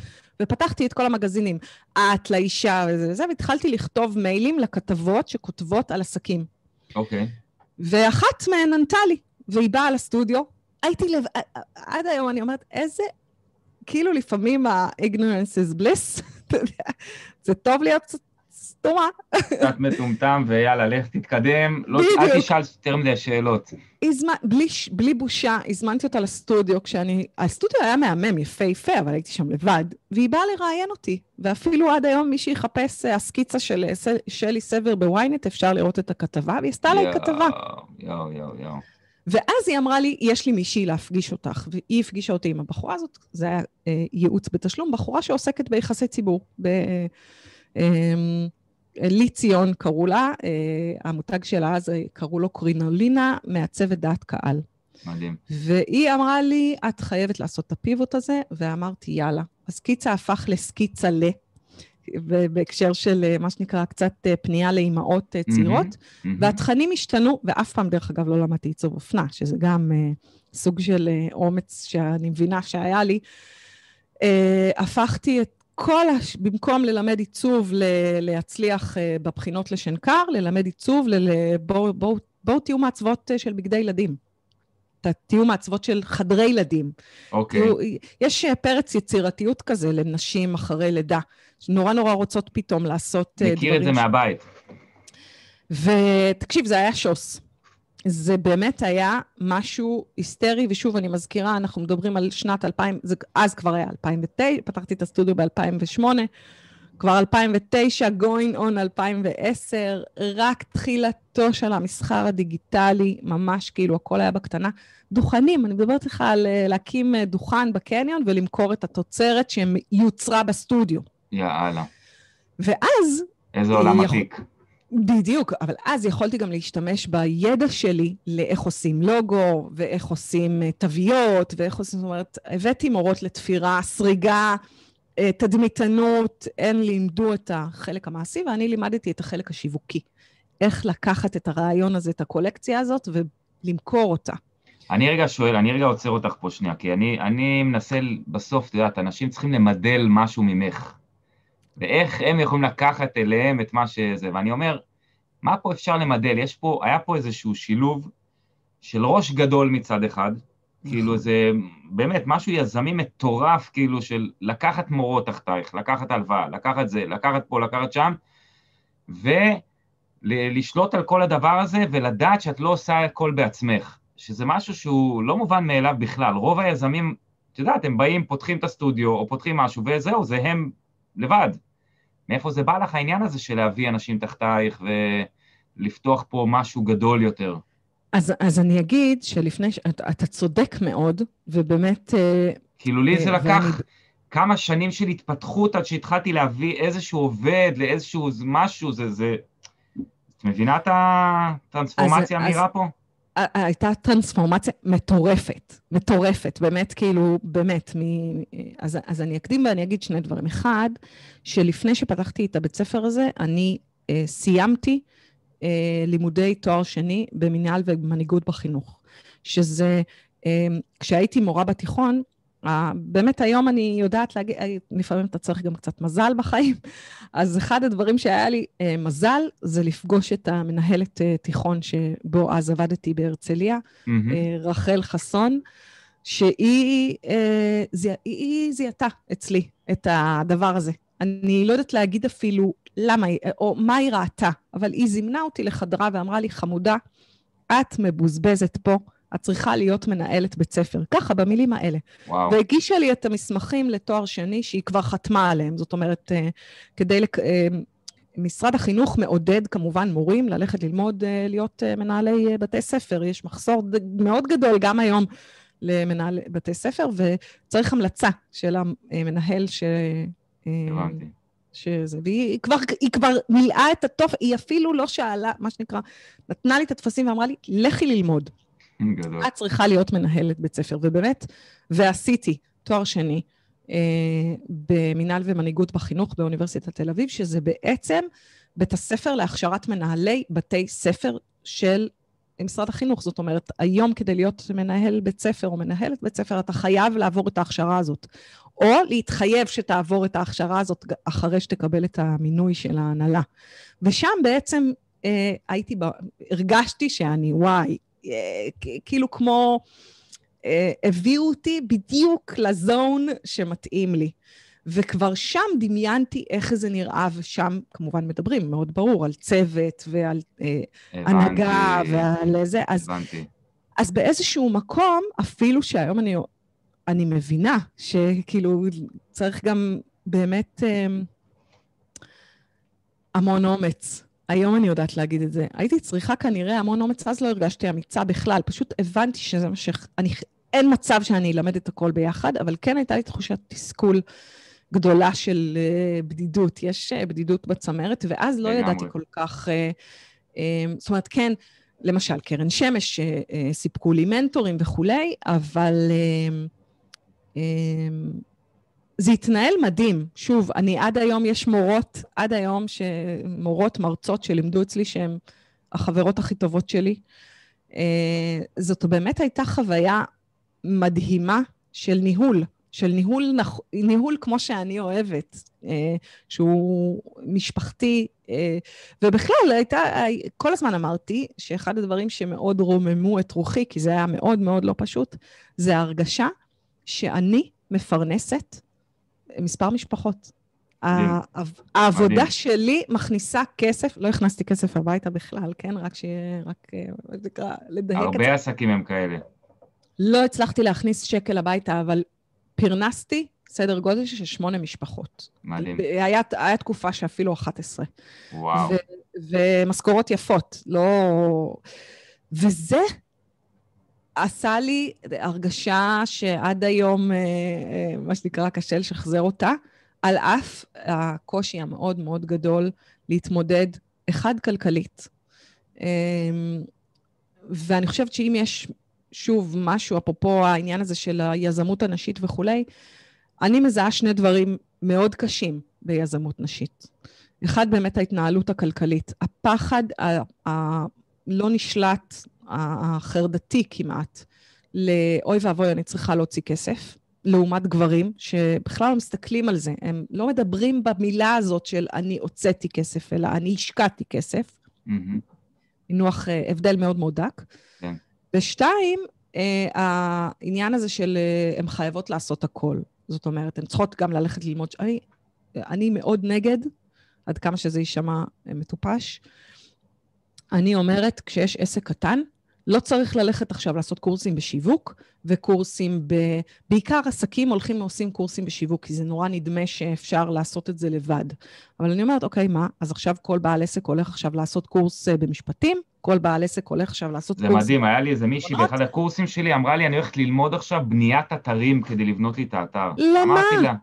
ופתחתי את כל המגזינים, את, לאישה וזה וזה, והתחלתי לכתוב מיילים לכתבות שכותבות על עסקים.
אוקיי. Okay.
ואחת מהן ענתה לי, והיא באה לסטודיו. הייתי לב... עד היום אני אומרת, איזה... כאילו לפעמים ה-ignorance is bliss, אתה יודע, זה טוב להיות קצת סתומה.
קצת מטומטם, ויאללה, לך תתקדם. לא, אל תשאל יותר מדי שאלות.
הזמנ... בלי, בלי בושה, הזמנתי אותה לסטודיו כשאני... הסטודיו היה מהמם, יפהפה, אבל הייתי שם לבד, והיא באה לראיין אותי. ואפילו עד היום מי שיחפש אה, הסקיצה של אה, שלי סבר בוויינט, אפשר לראות את הכתבה, והיא עשתה עליי כתבה.
יואו, יואו, יואו.
ואז היא אמרה לי, יש לי מישהי להפגיש אותך, והיא הפגישה אותי עם הבחורה הזאת, זה היה אה, ייעוץ בתשלום, בחורה שעוסקת ביחסי ציבור. ב, אה, אה, לי ציון קראו לה, אה, המותג שלה אז אה, קראו לו קרינולינה, מעצבת דעת קהל.
מדהים.
והיא אמרה לי, את חייבת לעשות את הפיבוט הזה, ואמרתי, יאללה. הסקיצה הפך לסקיצה ל... בהקשר של אה, מה שנקרא קצת פנייה לאימהות צעירות, mm-hmm, mm-hmm. והתכנים השתנו, ואף פעם, דרך אגב, לא למדתי עיצוב אופנה, שזה גם uh, סוג של uh, אומץ שאני מבינה שהיה לי. Uh, הפכתי את כל, הש... במקום ללמד עיצוב ל... להצליח uh, בבחינות לשנקר, ללמד עיצוב, ל... בואו בוא, בוא תהיו מעצבות uh, של בגדי ילדים. תהיו מעצבות של חדרי ילדים.
אוקיי. Okay.
יש uh, פרץ יצירתיות כזה לנשים אחרי לידה, שנורא נורא רוצות פתאום לעשות
uh, דברים... מכיר את זה ש... מהבית.
ותקשיב, זה היה שוס. זה באמת היה משהו היסטרי, ושוב, אני מזכירה, אנחנו מדברים על שנת 2000, זה, אז כבר היה 2009, פתחתי את הסטודיו ב-2008, כבר 2009, going on 2010, רק תחילתו של המסחר הדיגיטלי, ממש כאילו הכל היה בקטנה. דוכנים, אני מדברת איתך על אה, להקים אה, דוכן בקניון ולמכור את התוצרת שיוצרה בסטודיו.
יאללה.
ואז...
איזה עולם עתיק.
בדיוק, אבל אז יכולתי גם להשתמש בידע שלי לאיך עושים לוגו, ואיך עושים אה, תוויות, ואיך עושים, זאת אומרת, הבאתי מורות לתפירה, סריגה, אה, תדמיתנות, הן לימדו את החלק המעשי, ואני לימדתי את החלק השיווקי. איך לקחת את הרעיון הזה, את הקולקציה הזאת, ולמכור אותה.
אני רגע שואל, אני רגע עוצר אותך פה שנייה, כי אני, אני מנסה בסוף, את יודעת, אנשים צריכים למדל משהו ממך. ואיך הם יכולים לקחת אליהם את מה שזה. ואני אומר, מה פה אפשר למדל? יש פה, היה פה איזשהו שילוב של ראש גדול מצד אחד, כאילו נכון. זה באמת משהו יזמי מטורף, כאילו של לקחת מורות תחתייך, לקחת הלוואה, לקחת זה, לקחת פה, לקחת שם, ולשלוט על כל הדבר הזה ולדעת שאת לא עושה הכל בעצמך, שזה משהו שהוא לא מובן מאליו בכלל. רוב היזמים, את יודעת, הם באים, פותחים את הסטודיו או פותחים משהו, וזהו, זה הם לבד. מאיפה זה בא לך העניין הזה של להביא אנשים תחתייך ולפתוח פה משהו גדול יותר?
אז, אז אני אגיד שלפני, ש... אתה, אתה צודק מאוד, ובאמת... אה,
כאילו לי זה אה, לקח ואני... כמה שנים של התפתחות עד שהתחלתי להביא איזשהו עובד לאיזשהו משהו, זה... זה... את מבינה את הטרנספורמציה המהירה פה?
הייתה טרנספורמציה מטורפת, מטורפת, באמת, כאילו, באמת. מ... אז, אז אני אקדים ואני אגיד שני דברים. אחד, שלפני שפתחתי את הבית ספר הזה, אני אה, סיימתי אה, לימודי תואר שני במנהל ומנהיגות בחינוך. שזה, כשהייתי מורה בתיכון, באמת היום אני יודעת להגיד, לפעמים אתה צריך גם קצת מזל בחיים, אז אחד הדברים שהיה לי מזל זה לפגוש את המנהלת תיכון שבו אז עבדתי בהרצליה, mm-hmm. רחל חסון. שהיא אה, זיה, היא זיהתה אצלי את הדבר הזה. אני לא יודעת להגיד אפילו למה היא, או מה היא ראתה, אבל היא זימנה אותי לחדרה ואמרה לי, חמודה, את מבוזבזת פה, את צריכה להיות מנהלת בית ספר. ככה, במילים האלה. וואו. והגישה לי את המסמכים לתואר שני שהיא כבר חתמה עליהם. זאת אומרת, אה, כדי... לק... אה, משרד החינוך מעודד כמובן מורים ללכת ללמוד להיות מנהלי בתי ספר. יש מחסור מאוד גדול גם היום למנהל בתי ספר, וצריך המלצה של המנהל ש...
הבנתי.
שזה, והיא כבר, היא כבר מילאה את התוף, היא אפילו לא שאלה, מה שנקרא, נתנה לי את הטפסים ואמרה לי, לכי ללמוד.
גדול.
את צריכה להיות מנהלת בית ספר, ובאמת, ועשיתי תואר שני אה, במינהל ומנהיגות בחינוך באוניברסיטת תל אביב, שזה בעצם בית הספר להכשרת מנהלי בתי ספר של משרד החינוך. זאת אומרת, היום כדי להיות מנהל בית ספר או מנהלת בית ספר, אתה חייב לעבור את ההכשרה הזאת. או להתחייב שתעבור את ההכשרה הזאת אחרי שתקבל את המינוי של ההנהלה. ושם בעצם אה, הייתי, ב... הרגשתי שאני, וואי, כאילו כמו, אה, הביאו אותי בדיוק לזון שמתאים לי. וכבר שם דמיינתי איך זה נראה, ושם כמובן מדברים, מאוד ברור, על צוות ועל אה, הנהגה ועל זה. אז, הבנתי. אז באיזשהו מקום, אפילו שהיום אני, אני מבינה שכאילו צריך גם באמת אה, המון אומץ. היום אני יודעת להגיד את זה. הייתי צריכה כנראה המון אומץ, אז לא הרגשתי אמיצה בכלל, פשוט הבנתי שזה מה ש... אני, אין מצב שאני אלמד את הכל ביחד, אבל כן הייתה לי תחושת תסכול. גדולה של uh, בדידות. יש uh, בדידות בצמרת, ואז לא ידעתי כל כך... Uh, uh, זאת אומרת, כן, למשל, קרן שמש, שסיפקו לי מנטורים וכולי, אבל uh, uh, זה התנהל מדהים. שוב, אני עד היום, יש מורות, עד היום, מורות, מרצות שלימדו אצלי שהן החברות הכי טובות שלי. Uh, זאת באמת הייתה חוויה מדהימה של ניהול. של ניהול, ניהול כמו שאני אוהבת, אה, שהוא משפחתי, אה, ובכלל, הייתה, כל הזמן אמרתי שאחד הדברים שמאוד רוממו את רוחי, כי זה היה מאוד מאוד לא פשוט, זה ההרגשה שאני מפרנסת מספר משפחות. העבודה שלי מכניסה כסף, לא הכנסתי כסף הביתה בכלל, כן? רק שיהיה, רק, אה, מה שנקרא, לדייק
את זה. הרבה עסקים הם כאלה.
לא הצלחתי להכניס שקל הביתה, אבל פרנסתי סדר גודל של שמונה משפחות.
מדהים.
היה, היה תקופה שאפילו 11.
וואו. ו,
ומשכורות יפות, לא... וזה עשה לי הרגשה שעד היום, אה, אה, מה שנקרא, קשה לשחזר אותה, על אף הקושי המאוד מאוד גדול להתמודד, אחד, כלכלית. אמ, ואני חושבת שאם יש שוב, משהו, אפרופו העניין הזה של היזמות הנשית וכולי, אני מזהה שני דברים מאוד קשים ביזמות נשית. אחד, באמת ההתנהלות הכלכלית. הפחד הלא נשלט, החרדתי כמעט, לאוי ואבוי, אני צריכה להוציא כסף, לעומת גברים שבכלל לא מסתכלים על זה. הם לא מדברים במילה הזאת של אני הוצאתי כסף, אלא אני השקעתי כסף. מינוח, mm-hmm. הבדל מאוד מאוד דק. כן. ושתיים, אה, העניין הזה של אה, הן חייבות לעשות הכל. זאת אומרת, הן צריכות גם ללכת ללמוד... אני, אני מאוד נגד, עד כמה שזה יישמע אה, מטופש. אני אומרת, כשיש עסק קטן, לא צריך ללכת עכשיו לעשות קורסים בשיווק וקורסים ב... בעיקר עסקים הולכים ועושים קורסים בשיווק, כי זה נורא נדמה שאפשר לעשות את זה לבד. אבל אני אומרת, אוקיי, מה? אז עכשיו כל בעל עסק הולך עכשיו לעשות קורס במשפטים, כל בעל עסק הולך עכשיו לעשות
קורס... זה מדהים, היה לי איזה מישהי באחד הקורסים שלי, אמרה לי, אני הולכת ללמוד עכשיו בניית אתרים כדי לבנות לי את האתר.
למה?
אמרתי לה,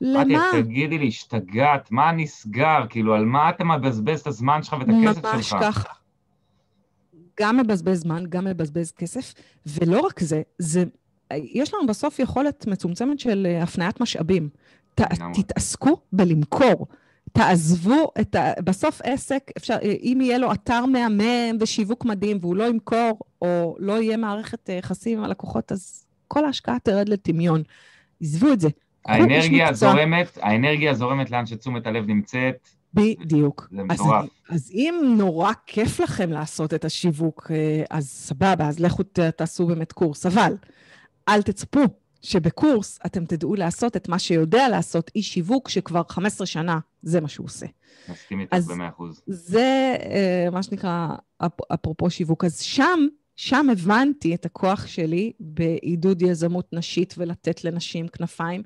למה?
אמרתי, תגידי לי, השתגעת, מה נסגר? כאילו, על מה אתה מבזבז את הזמן שלך ואת הכסף שלך?
ממש ככה. גם מבזבז זמן, גם מבזבז כסף, ולא רק זה, זה, יש לנו בסוף יכולת מצומצמת של אה, הפניית משאבים. ת, תתעסקו בלמכור. תעזבו את ה... בסוף עסק, אפשר, אם יהיה לו אתר מהמם ושיווק מדהים והוא לא ימכור, או לא יהיה מערכת יחסים עם הלקוחות, אז כל ההשקעה תרד לטמיון. עזבו את זה.
האנרגיה זורמת, האנרגיה זורמת לאן שתשומת הלב נמצאת.
בדיוק.
זה מטורף.
אז, אז אם נורא כיף לכם לעשות את השיווק, אה, אז סבבה, אז לכו תעשו באמת קורס, אבל אל תצפו שבקורס אתם תדעו לעשות את מה שיודע לעשות איש שיווק שכבר 15 שנה, זה מה שהוא עושה.
מסכים איתך במאה אחוז.
זה אה, מה שנקרא, אפרופו שיווק. אז שם, שם הבנתי את הכוח שלי בעידוד יזמות נשית ולתת לנשים כנפיים.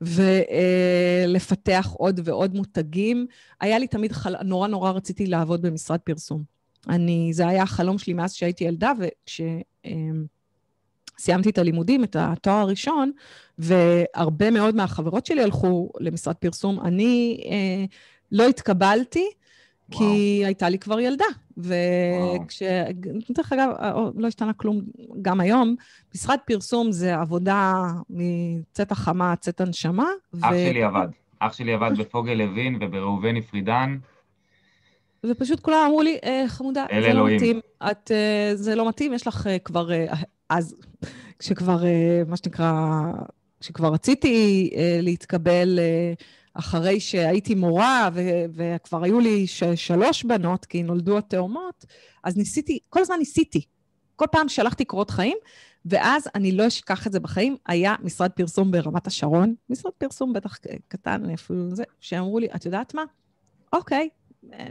ולפתח עוד ועוד מותגים. היה לי תמיד, חל... נורא נורא רציתי לעבוד במשרד פרסום. אני, זה היה החלום שלי מאז שהייתי ילדה, וכשסיימתי את הלימודים, את התואר הראשון, והרבה מאוד מהחברות שלי הלכו למשרד פרסום, אני אה, לא התקבלתי, וואו. כי הייתה לי כבר ילדה. וכש... דרך אגב, לא השתנה כלום גם היום. משרד פרסום זה עבודה מצאת החמה, צאת הנשמה.
אח ו... שלי עבד. אח שלי עבד בפוגל לוין ובראובני פרידן.
ופשוט כולם אמרו לי, אה, חמודה, זה לא אלוהים. לא מתאים. את, אה, זה לא מתאים, יש לך אה, כבר... אז כשכבר, מה שנקרא, כשכבר רציתי להתקבל אחרי שהייתי מורה ו- וכבר היו לי ש- שלוש בנות, כי נולדו התאומות, אז ניסיתי, כל הזמן ניסיתי. כל פעם שלחתי קורות חיים, ואז אני לא אשכח את זה בחיים, היה משרד פרסום ברמת השרון, משרד פרסום בטח קטן, אפילו זה, שאמרו לי, את יודעת מה? אוקיי,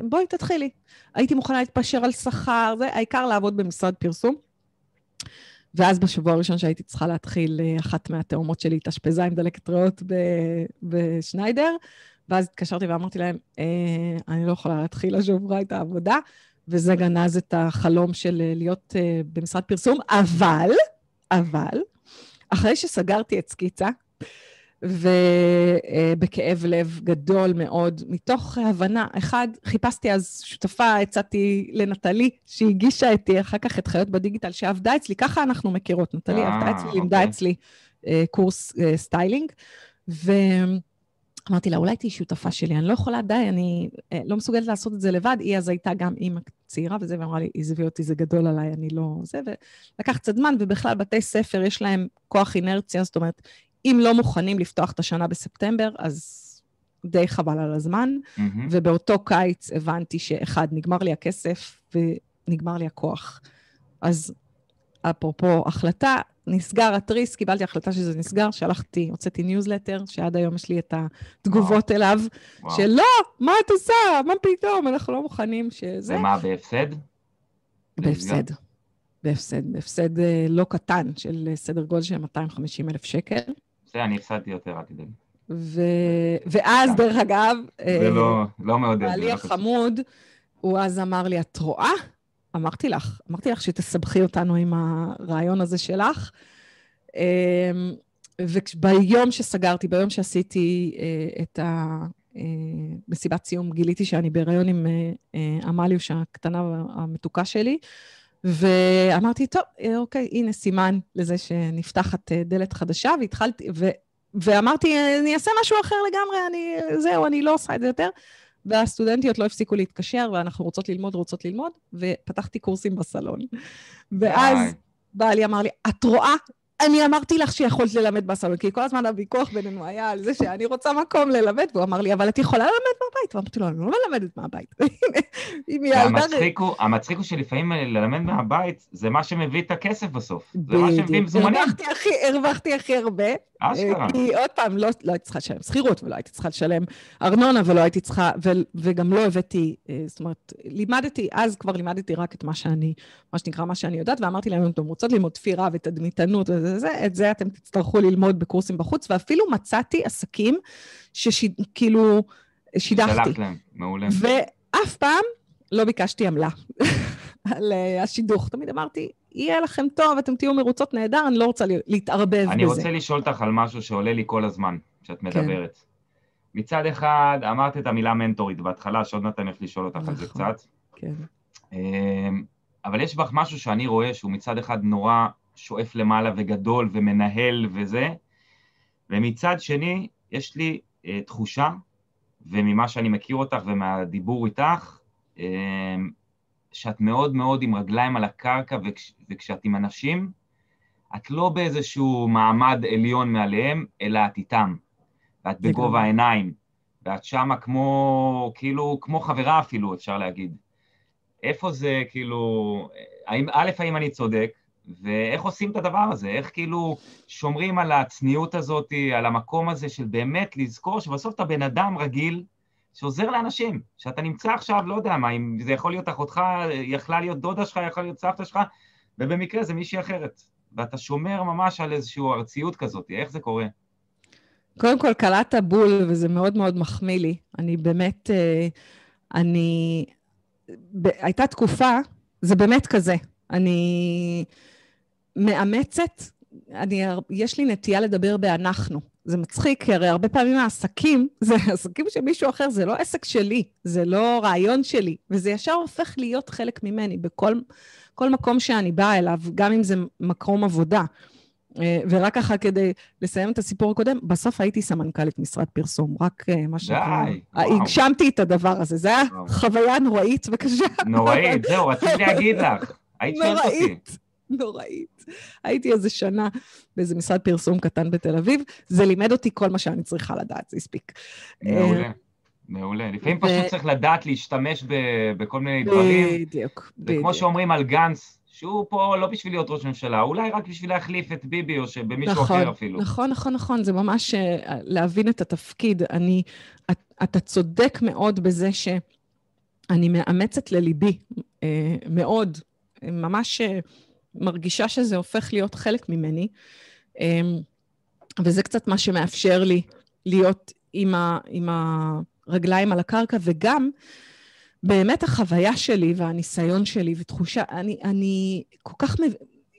בואי תתחילי. הייתי מוכנה להתפשר על שכר, זה, העיקר לעבוד במשרד פרסום. ואז בשבוע הראשון שהייתי צריכה להתחיל, אה, אחת מהתאומות שלי התאשפזה עם דלקת ריאות בשניידר, ואז התקשרתי ואמרתי להם, אה, אני לא יכולה להתחיל השבוע את העבודה, וזה גנז את החלום של אה, להיות אה, במשרד פרסום, אבל, אבל, אחרי שסגרתי את סקיצה, ובכאב לב גדול מאוד, מתוך הבנה, אחד, חיפשתי אז שותפה, הצעתי לנטלי, שהגישה איתי אחר כך את חיות בדיגיטל, שעבדה אצלי, ככה אנחנו מכירות, נטלי אה, עבדה אצלי, לימדה אוקיי. אצלי אה, קורס אה, סטיילינג, ואמרתי לה, אולי תהיי שותפה שלי, אני לא יכולה, די, אני לא מסוגלת לעשות את זה לבד. היא אז הייתה גם אימא צעירה וזה, ואמרה לי, עזבי אותי, זה גדול עליי, אני לא... זה, ולקח קצת זמן, ובכלל, בתי ספר, יש להם כוח אינרציה, זאת אומרת, אם לא מוכנים לפתוח את השנה בספטמבר, אז די חבל על הזמן. Mm-hmm. ובאותו קיץ הבנתי שאחד, נגמר לי הכסף ונגמר לי הכוח. אז אפרופו החלטה, נסגר התריס, קיבלתי החלטה שזה נסגר, שלחתי, הוצאתי ניוזלטר, שעד היום יש לי את התגובות וואו. אליו, וואו. שלא, מה את עושה? מה פתאום? אנחנו לא מוכנים שזה...
ומה, בהפסד?
בהפסד. בהפסד, בהפסד אה, לא קטן של סדר גודל של 250 אלף שקל.
זה אני הפסדתי יותר, רק כדי...
ו... ואז, דרך אגב...
זה אה, לא, לא מעודד.
בעלי
לא
החמוד, הוא אז אמר לי, את רואה? אמרתי לך, אמרתי לך שתסבכי אותנו עם הרעיון הזה שלך. אמ, וביום שסגרתי, ביום שעשיתי אה, את המסיבת אה, סיום, גיליתי שאני בהיריון עם עמליוש הקטנה המתוקה שלי, ואמרתי, טוב, אה, אוקיי, הנה סימן לזה שנפתחת אה, דלת חדשה, והתחלתי, ו, ואמרתי, אני אעשה משהו אחר לגמרי, אני, זהו, אני לא עושה את זה יותר. והסטודנטיות לא הפסיקו להתקשר, ואנחנו רוצות ללמוד, רוצות ללמוד, ופתחתי קורסים בסלון. ואז בעלי אמר לי, את רואה? אני אמרתי לך שיכולת ללמד בסלון, כי כל הזמן הוויכוח בינינו היה על זה שאני רוצה מקום ללמד, והוא אמר לי, אבל את יכולה ללמד מהבית. ואמרתי לו, אני לא מלמדת מהבית.
המצחיק הוא שלפעמים ללמד מהבית זה מה שמביא את הכסף בסוף. זה מה שמביא מזומנים.
הרווחתי הכי הרבה.
אשכרה.
כי עוד פעם, לא, לא הייתי צריכה לשלם שכירות, ולא הייתי צריכה לשלם ארנונה, ולא הייתי צריכה, ו, וגם לא הבאתי, אה, זאת אומרת, לימדתי, אז כבר לימדתי רק את מה שאני, מה שנקרא, מה שאני יודעת, ואמרתי להם, אם אתם רוצות ללמוד תפירה ותדמיתנות וזה, זה, את זה אתם תצטרכו ללמוד בקורסים בחוץ, ואפילו מצאתי עסקים שכאילו שידכתי. שלחת
להם, מעולה.
ואף פעם לא ביקשתי עמלה על uh, השידוך. תמיד אמרתי, יהיה לכם טוב, אתם תהיו מרוצות נהדר, אני לא רוצה להתערבב אני בזה.
אני רוצה לשאול אותך על משהו שעולה לי כל הזמן, כשאת כן. מדברת. מצד אחד, אמרת את המילה מנטורית בהתחלה, שעוד מעט אני הולך לשאול אותך נכון, על זה נכון, קצת.
כן.
אמ, אבל יש בך משהו שאני רואה שהוא מצד אחד נורא שואף למעלה וגדול ומנהל וזה, ומצד שני, יש לי uh, תחושה, וממה שאני מכיר אותך ומהדיבור איתך, אמ, שאת מאוד מאוד עם רגליים על הקרקע, וכש, וכשאת עם אנשים, את לא באיזשהו מעמד עליון מעליהם, אלא את איתם. ואת בגובה העיניים, ואת שמה כמו, כאילו, כמו חברה אפילו, אפשר להגיד. איפה זה, כאילו, האם, א', האם אני צודק, ואיך עושים את הדבר הזה? איך כאילו שומרים על הצניעות הזאת, על המקום הזה של באמת לזכור שבסוף אתה בן אדם רגיל שעוזר לאנשים, שאתה נמצא עכשיו, לא יודע מה, אם זה יכול להיות אחותך, יכלה להיות דודה שלך, יכלה להיות סבתא שלך, ובמקרה זה מישהי אחרת. ואתה שומר ממש על איזושהי ארציות כזאת, איך זה קורה?
קודם כל, קלעת בול, וזה מאוד מאוד מחמיא לי. אני באמת, אה, אני... הייתה תקופה, זה באמת כזה. אני מאמצת, אני, יש לי נטייה לדבר באנחנו. זה מצחיק, כי הרי הרבה פעמים העסקים, זה עסקים של מישהו אחר, זה לא עסק שלי, זה לא רעיון שלי, וזה ישר הופך להיות חלק ממני בכל כל מקום שאני באה אליו, גם אם זה מקום עבודה. אה, ורק ככה כדי לסיים את הסיפור הקודם, בסוף הייתי סמנכ"לית משרד פרסום, רק אה, מה שנקרא... די, וואו. הגשמתי את הדבר הזה, זו הייתה חוויה נוראית וקשה.
נוראית, זהו, רציתי להגיד לך. היית שואלת אותי. נוראית.
נוראית. הייתי איזה שנה באיזה משרד פרסום קטן בתל אביב, זה לימד אותי כל מה שאני צריכה לדעת, זה הספיק.
מעולה. אה, מעולה. לפעמים. פשוט צריך לדעת להשתמש. בכל מיני דברים.
בדיוק, בדיוק.
וכמו שאומרים על גנץ, שהוא פה לא בשביל להיות ראש ממשלה, אולי רק בשביל להחליף את ביבי או שבמישהו נכון, אחר אפילו.
נכון, נכון, נכון, זה ממש uh, להבין את התפקיד. אני, את, אתה צודק מאוד בזה שאני מאמצת לליבי uh, מאוד, ממש... מרגישה שזה הופך להיות חלק ממני, אמ, וזה קצת מה שמאפשר לי להיות עם, ה, עם הרגליים על הקרקע, וגם באמת החוויה שלי והניסיון שלי ותחושה, אני, אני כל כך, מב...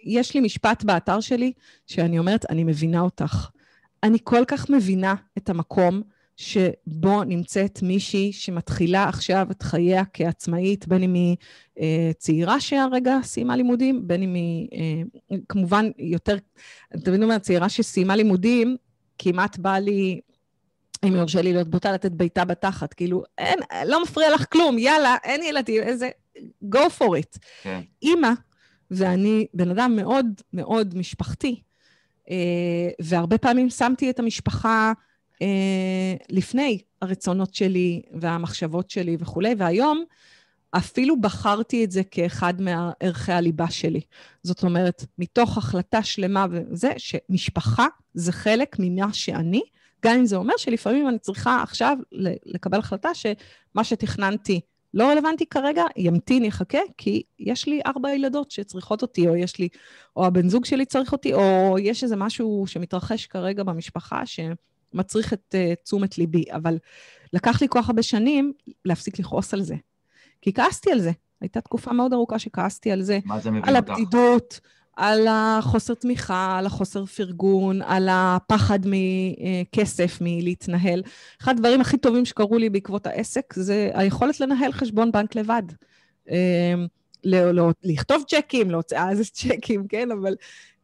יש לי משפט באתר שלי שאני אומרת, אני מבינה אותך. אני כל כך מבינה את המקום שבו נמצאת מישהי שמתחילה עכשיו את חייה כעצמאית, בין אם היא אה, צעירה שהרגע סיימה לימודים, בין אם היא, אה, כמובן, יותר, אני תמיד אומרת, צעירה שסיימה לימודים, כמעט בא לי, אם יורשה לי להיות בוטה, לתת בעיטה בתחת. כאילו, אין, לא מפריע לך כלום, יאללה, אין ילדים, איזה... go for it. כן. אימא, ואני בן אדם מאוד מאוד משפחתי, אה, והרבה פעמים שמתי את המשפחה לפני הרצונות שלי והמחשבות שלי וכולי, והיום אפילו בחרתי את זה כאחד מערכי הליבה שלי. זאת אומרת, מתוך החלטה שלמה וזה, שמשפחה זה חלק ממה שאני, גם אם זה אומר שלפעמים אני צריכה עכשיו לקבל החלטה שמה שתכננתי לא רלוונטי כרגע, ימתין, יחכה, כי יש לי ארבע ילדות שצריכות אותי, או יש לי, או הבן זוג שלי צריך אותי, או יש איזה משהו שמתרחש כרגע במשפחה, ש... מצריך את uh, תשומת ליבי, אבל לקח לי כל כך הרבה שנים להפסיק לכעוס על זה. כי כעסתי על זה. הייתה תקופה מאוד ארוכה שכעסתי על זה.
מה זה מבין
אותך? על הבדידות, על החוסר תמיכה, על החוסר פרגון, על הפחד מכסף, מלהתנהל. אחד הדברים הכי טובים שקרו לי בעקבות העסק זה היכולת לנהל חשבון בנק לבד. אמ, לא, לא, לכתוב צ'קים, להוצאה איזה צ'קים, כן? אבל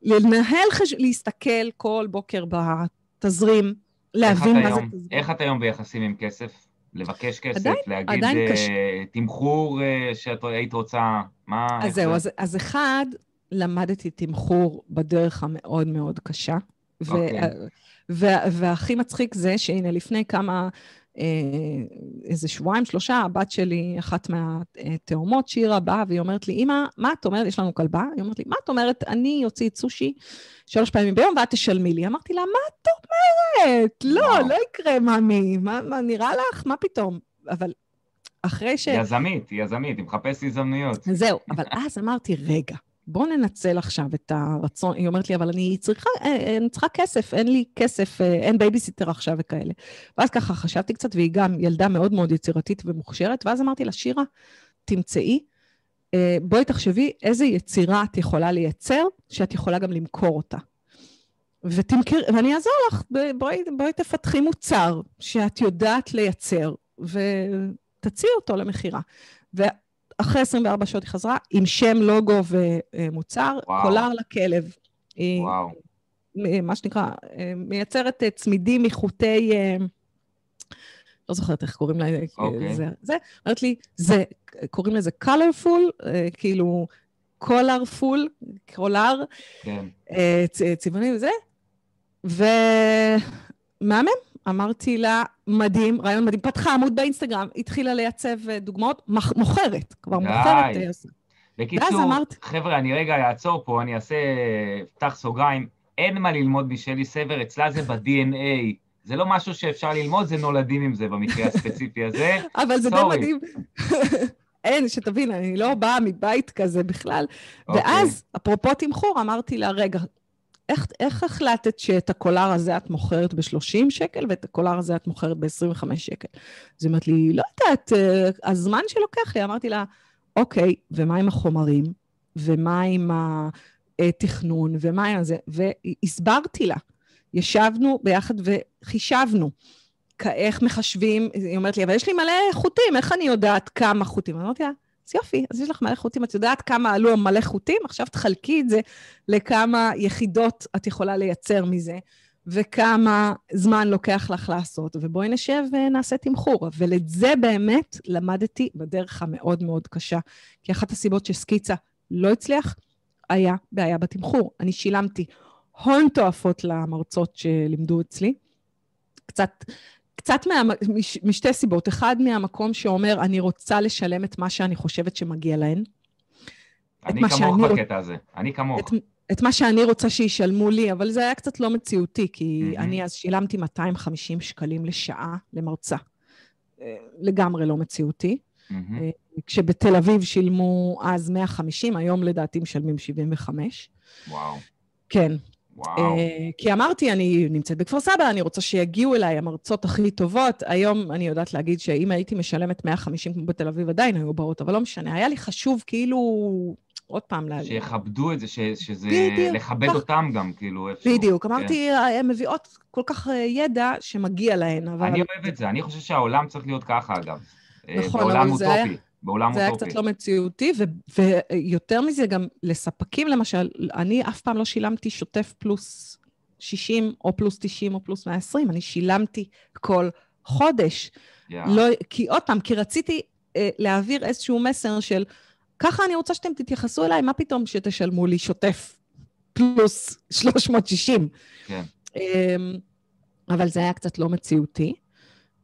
לנהל, חש... להסתכל כל בוקר בתזרים, להבין מה
היום, זה תזמון. איך את היום ביחסים עם כסף? לבקש כסף, עדיין, להגיד עדיין uh, קש... תמחור uh, שאת היית רוצה, מה...
אז זהו, אז, אז אחד, למדתי תמחור בדרך המאוד מאוד קשה. Okay. אוקיי. והכי מצחיק זה שהנה, לפני כמה אה, איזה שבועיים, שלושה, הבת שלי, אחת מהתאומות, שירה, באה והיא אומרת לי, אמא, מה את אומרת? יש לנו כלבה? היא אומרת לי, מה את אומרת? אני אוציא את סושי שלוש פעמים ביום ואת תשלמי לי. אמרתי לה, מה את אומרת? לא, לא יקרה, ממי. מה, מה נראה לך? מה פתאום? אבל אחרי ש...
יזמית, יזמית, היא מחפשת הזדמנויות.
זהו, אבל אז אמרתי, רגע, בוא ננצל עכשיו את הרצון, היא אומרת לי, אבל אני צריכה, אה, אה, אני צריכה כסף, אין לי כסף, אה, אין בייביסיטר עכשיו וכאלה. ואז ככה חשבתי קצת, והיא גם ילדה מאוד מאוד יצירתית ומוכשרת, ואז אמרתי לה, שירה, תמצאי, בואי תחשבי איזה יצירה את יכולה לייצר, שאת יכולה גם למכור אותה. ותמכר, ואני אעזור לך, בואי, בואי תפתחי מוצר שאת יודעת לייצר, ותציעי אותו למכירה. אחרי 24 שעות היא חזרה עם שם, לוגו ומוצר, וואו. קולר לכלב.
וואו.
היא, מה שנקרא, מייצרת צמידים מחוטי, לא זוכרת איך קוראים לה,
אוקיי.
זה, זה, אומרת לי, זה, קוראים לזה colorful, אה, כאילו, colorful, קולר,
כן.
אה, צ- צבעוני וזה, ומהמם. אמרתי לה, מדהים, רעיון מדהים. פתחה עמוד באינסטגרם, התחילה לייצב אה, דוגמאות, מח- מוכרת, כבר
די.
מוכרת. אה.
בקיצור,
אמרת-
חבר'ה, אני רגע אעצור פה, אני אעשה, אפתח סוגריים. אין מה ללמוד משלי סבר, אצלה זה ב-DNA. זה לא משהו שאפשר ללמוד, זה נולדים עם זה במקרה הספציפי הזה.
אבל זה די. מדהים. אין, שתבין, אני לא באה מבית כזה בכלל.
אוקיי.
ואז, אפרופו תמחור, אמרתי לה, רגע, איך, איך החלטת שאת הקולר הזה את מוכרת ב-30 שקל ואת הקולר הזה את מוכרת ב-25 שקל? אז היא אומרת לי, לא יודעת, אה, הזמן שלוקח לי. אמרתי לה, אוקיי, ומה עם החומרים? ומה עם התכנון? ומה עם זה? והסברתי לה. ישבנו ביחד וחישבנו. איך מחשבים, היא אומרת לי, אבל יש לי מלא חוטים, איך אני יודעת כמה חוטים? אמרתי לה, אז יופי, אז יש לך מלא חוטים, את יודעת כמה עלו מלא חוטים? עכשיו תחלקי את זה לכמה יחידות את יכולה לייצר מזה, וכמה זמן לוקח לך לעשות, ובואי נשב ונעשה תמחור. אבל את זה באמת למדתי בדרך המאוד מאוד קשה. כי אחת הסיבות שסקיצה לא הצליח, היה בעיה בתמחור. אני שילמתי הון תועפות למרצות שלימדו אצלי. קצת, קצת מה, מש, משתי סיבות. אחד, מהמקום שאומר, אני רוצה לשלם את מה שאני חושבת שמגיע להן.
אני כמוך בקטע הזה, אני כמוך.
את, את מה שאני רוצה שישלמו לי, אבל זה היה קצת לא מציאותי, כי
מהמם.
אני אז שילמתי 250 שקלים לשעה למרצה. אה, לגמרי לא מציאותי. אה, כשבתל אביב שילמו אז 150, היום לדעתי משלמים 75.
וואו,
כן,
וואו.
אה, כי אמרתי, אני נמצאת בכפר סבא, אני רוצה שיגיעו אליי המרצות הכי טובות. היום אני יודעת להגיד שאם הייתי משלמת 150 כמו בתל אביב, עדיין היו באות, אבל לא משנה. היה לי חשוב כאילו, עוד פעם, להגיד.
שיכבדו את זה, ש- שזה...
בדיוק,
לכבד
כך-
אותם גם, כאילו, איפשהו.
בדיוק,
כן.
אמרתי, הן מביאות כל כך אה, ידע שמגיע להן, אבל
אני אוהב את זה, אני חושב שהעולם צריך להיות ככה, אגב. אה,
נכון,
בעולם
אבל זה היה-
אוטופי, בעולם
זה היה
אוטופי.
קצת לא מציאותי, ו- ויותר מזה, גם לספקים למשל, אני אף פעם לא שילמתי שוטף פלוס 60, או פלוס 90, או פלוס 120, אני שילמתי כל חודש.
יאללה.
לא, כי עוד פעם, כי רציתי אה, להעביר איזשהו מסר של, ככה אני רוצה שאתם תתייחסו אליי, מה פתאום שתשלמו לי שוטף פלוס 360.
כן.
אמ, אבל זה היה קצת לא מציאותי.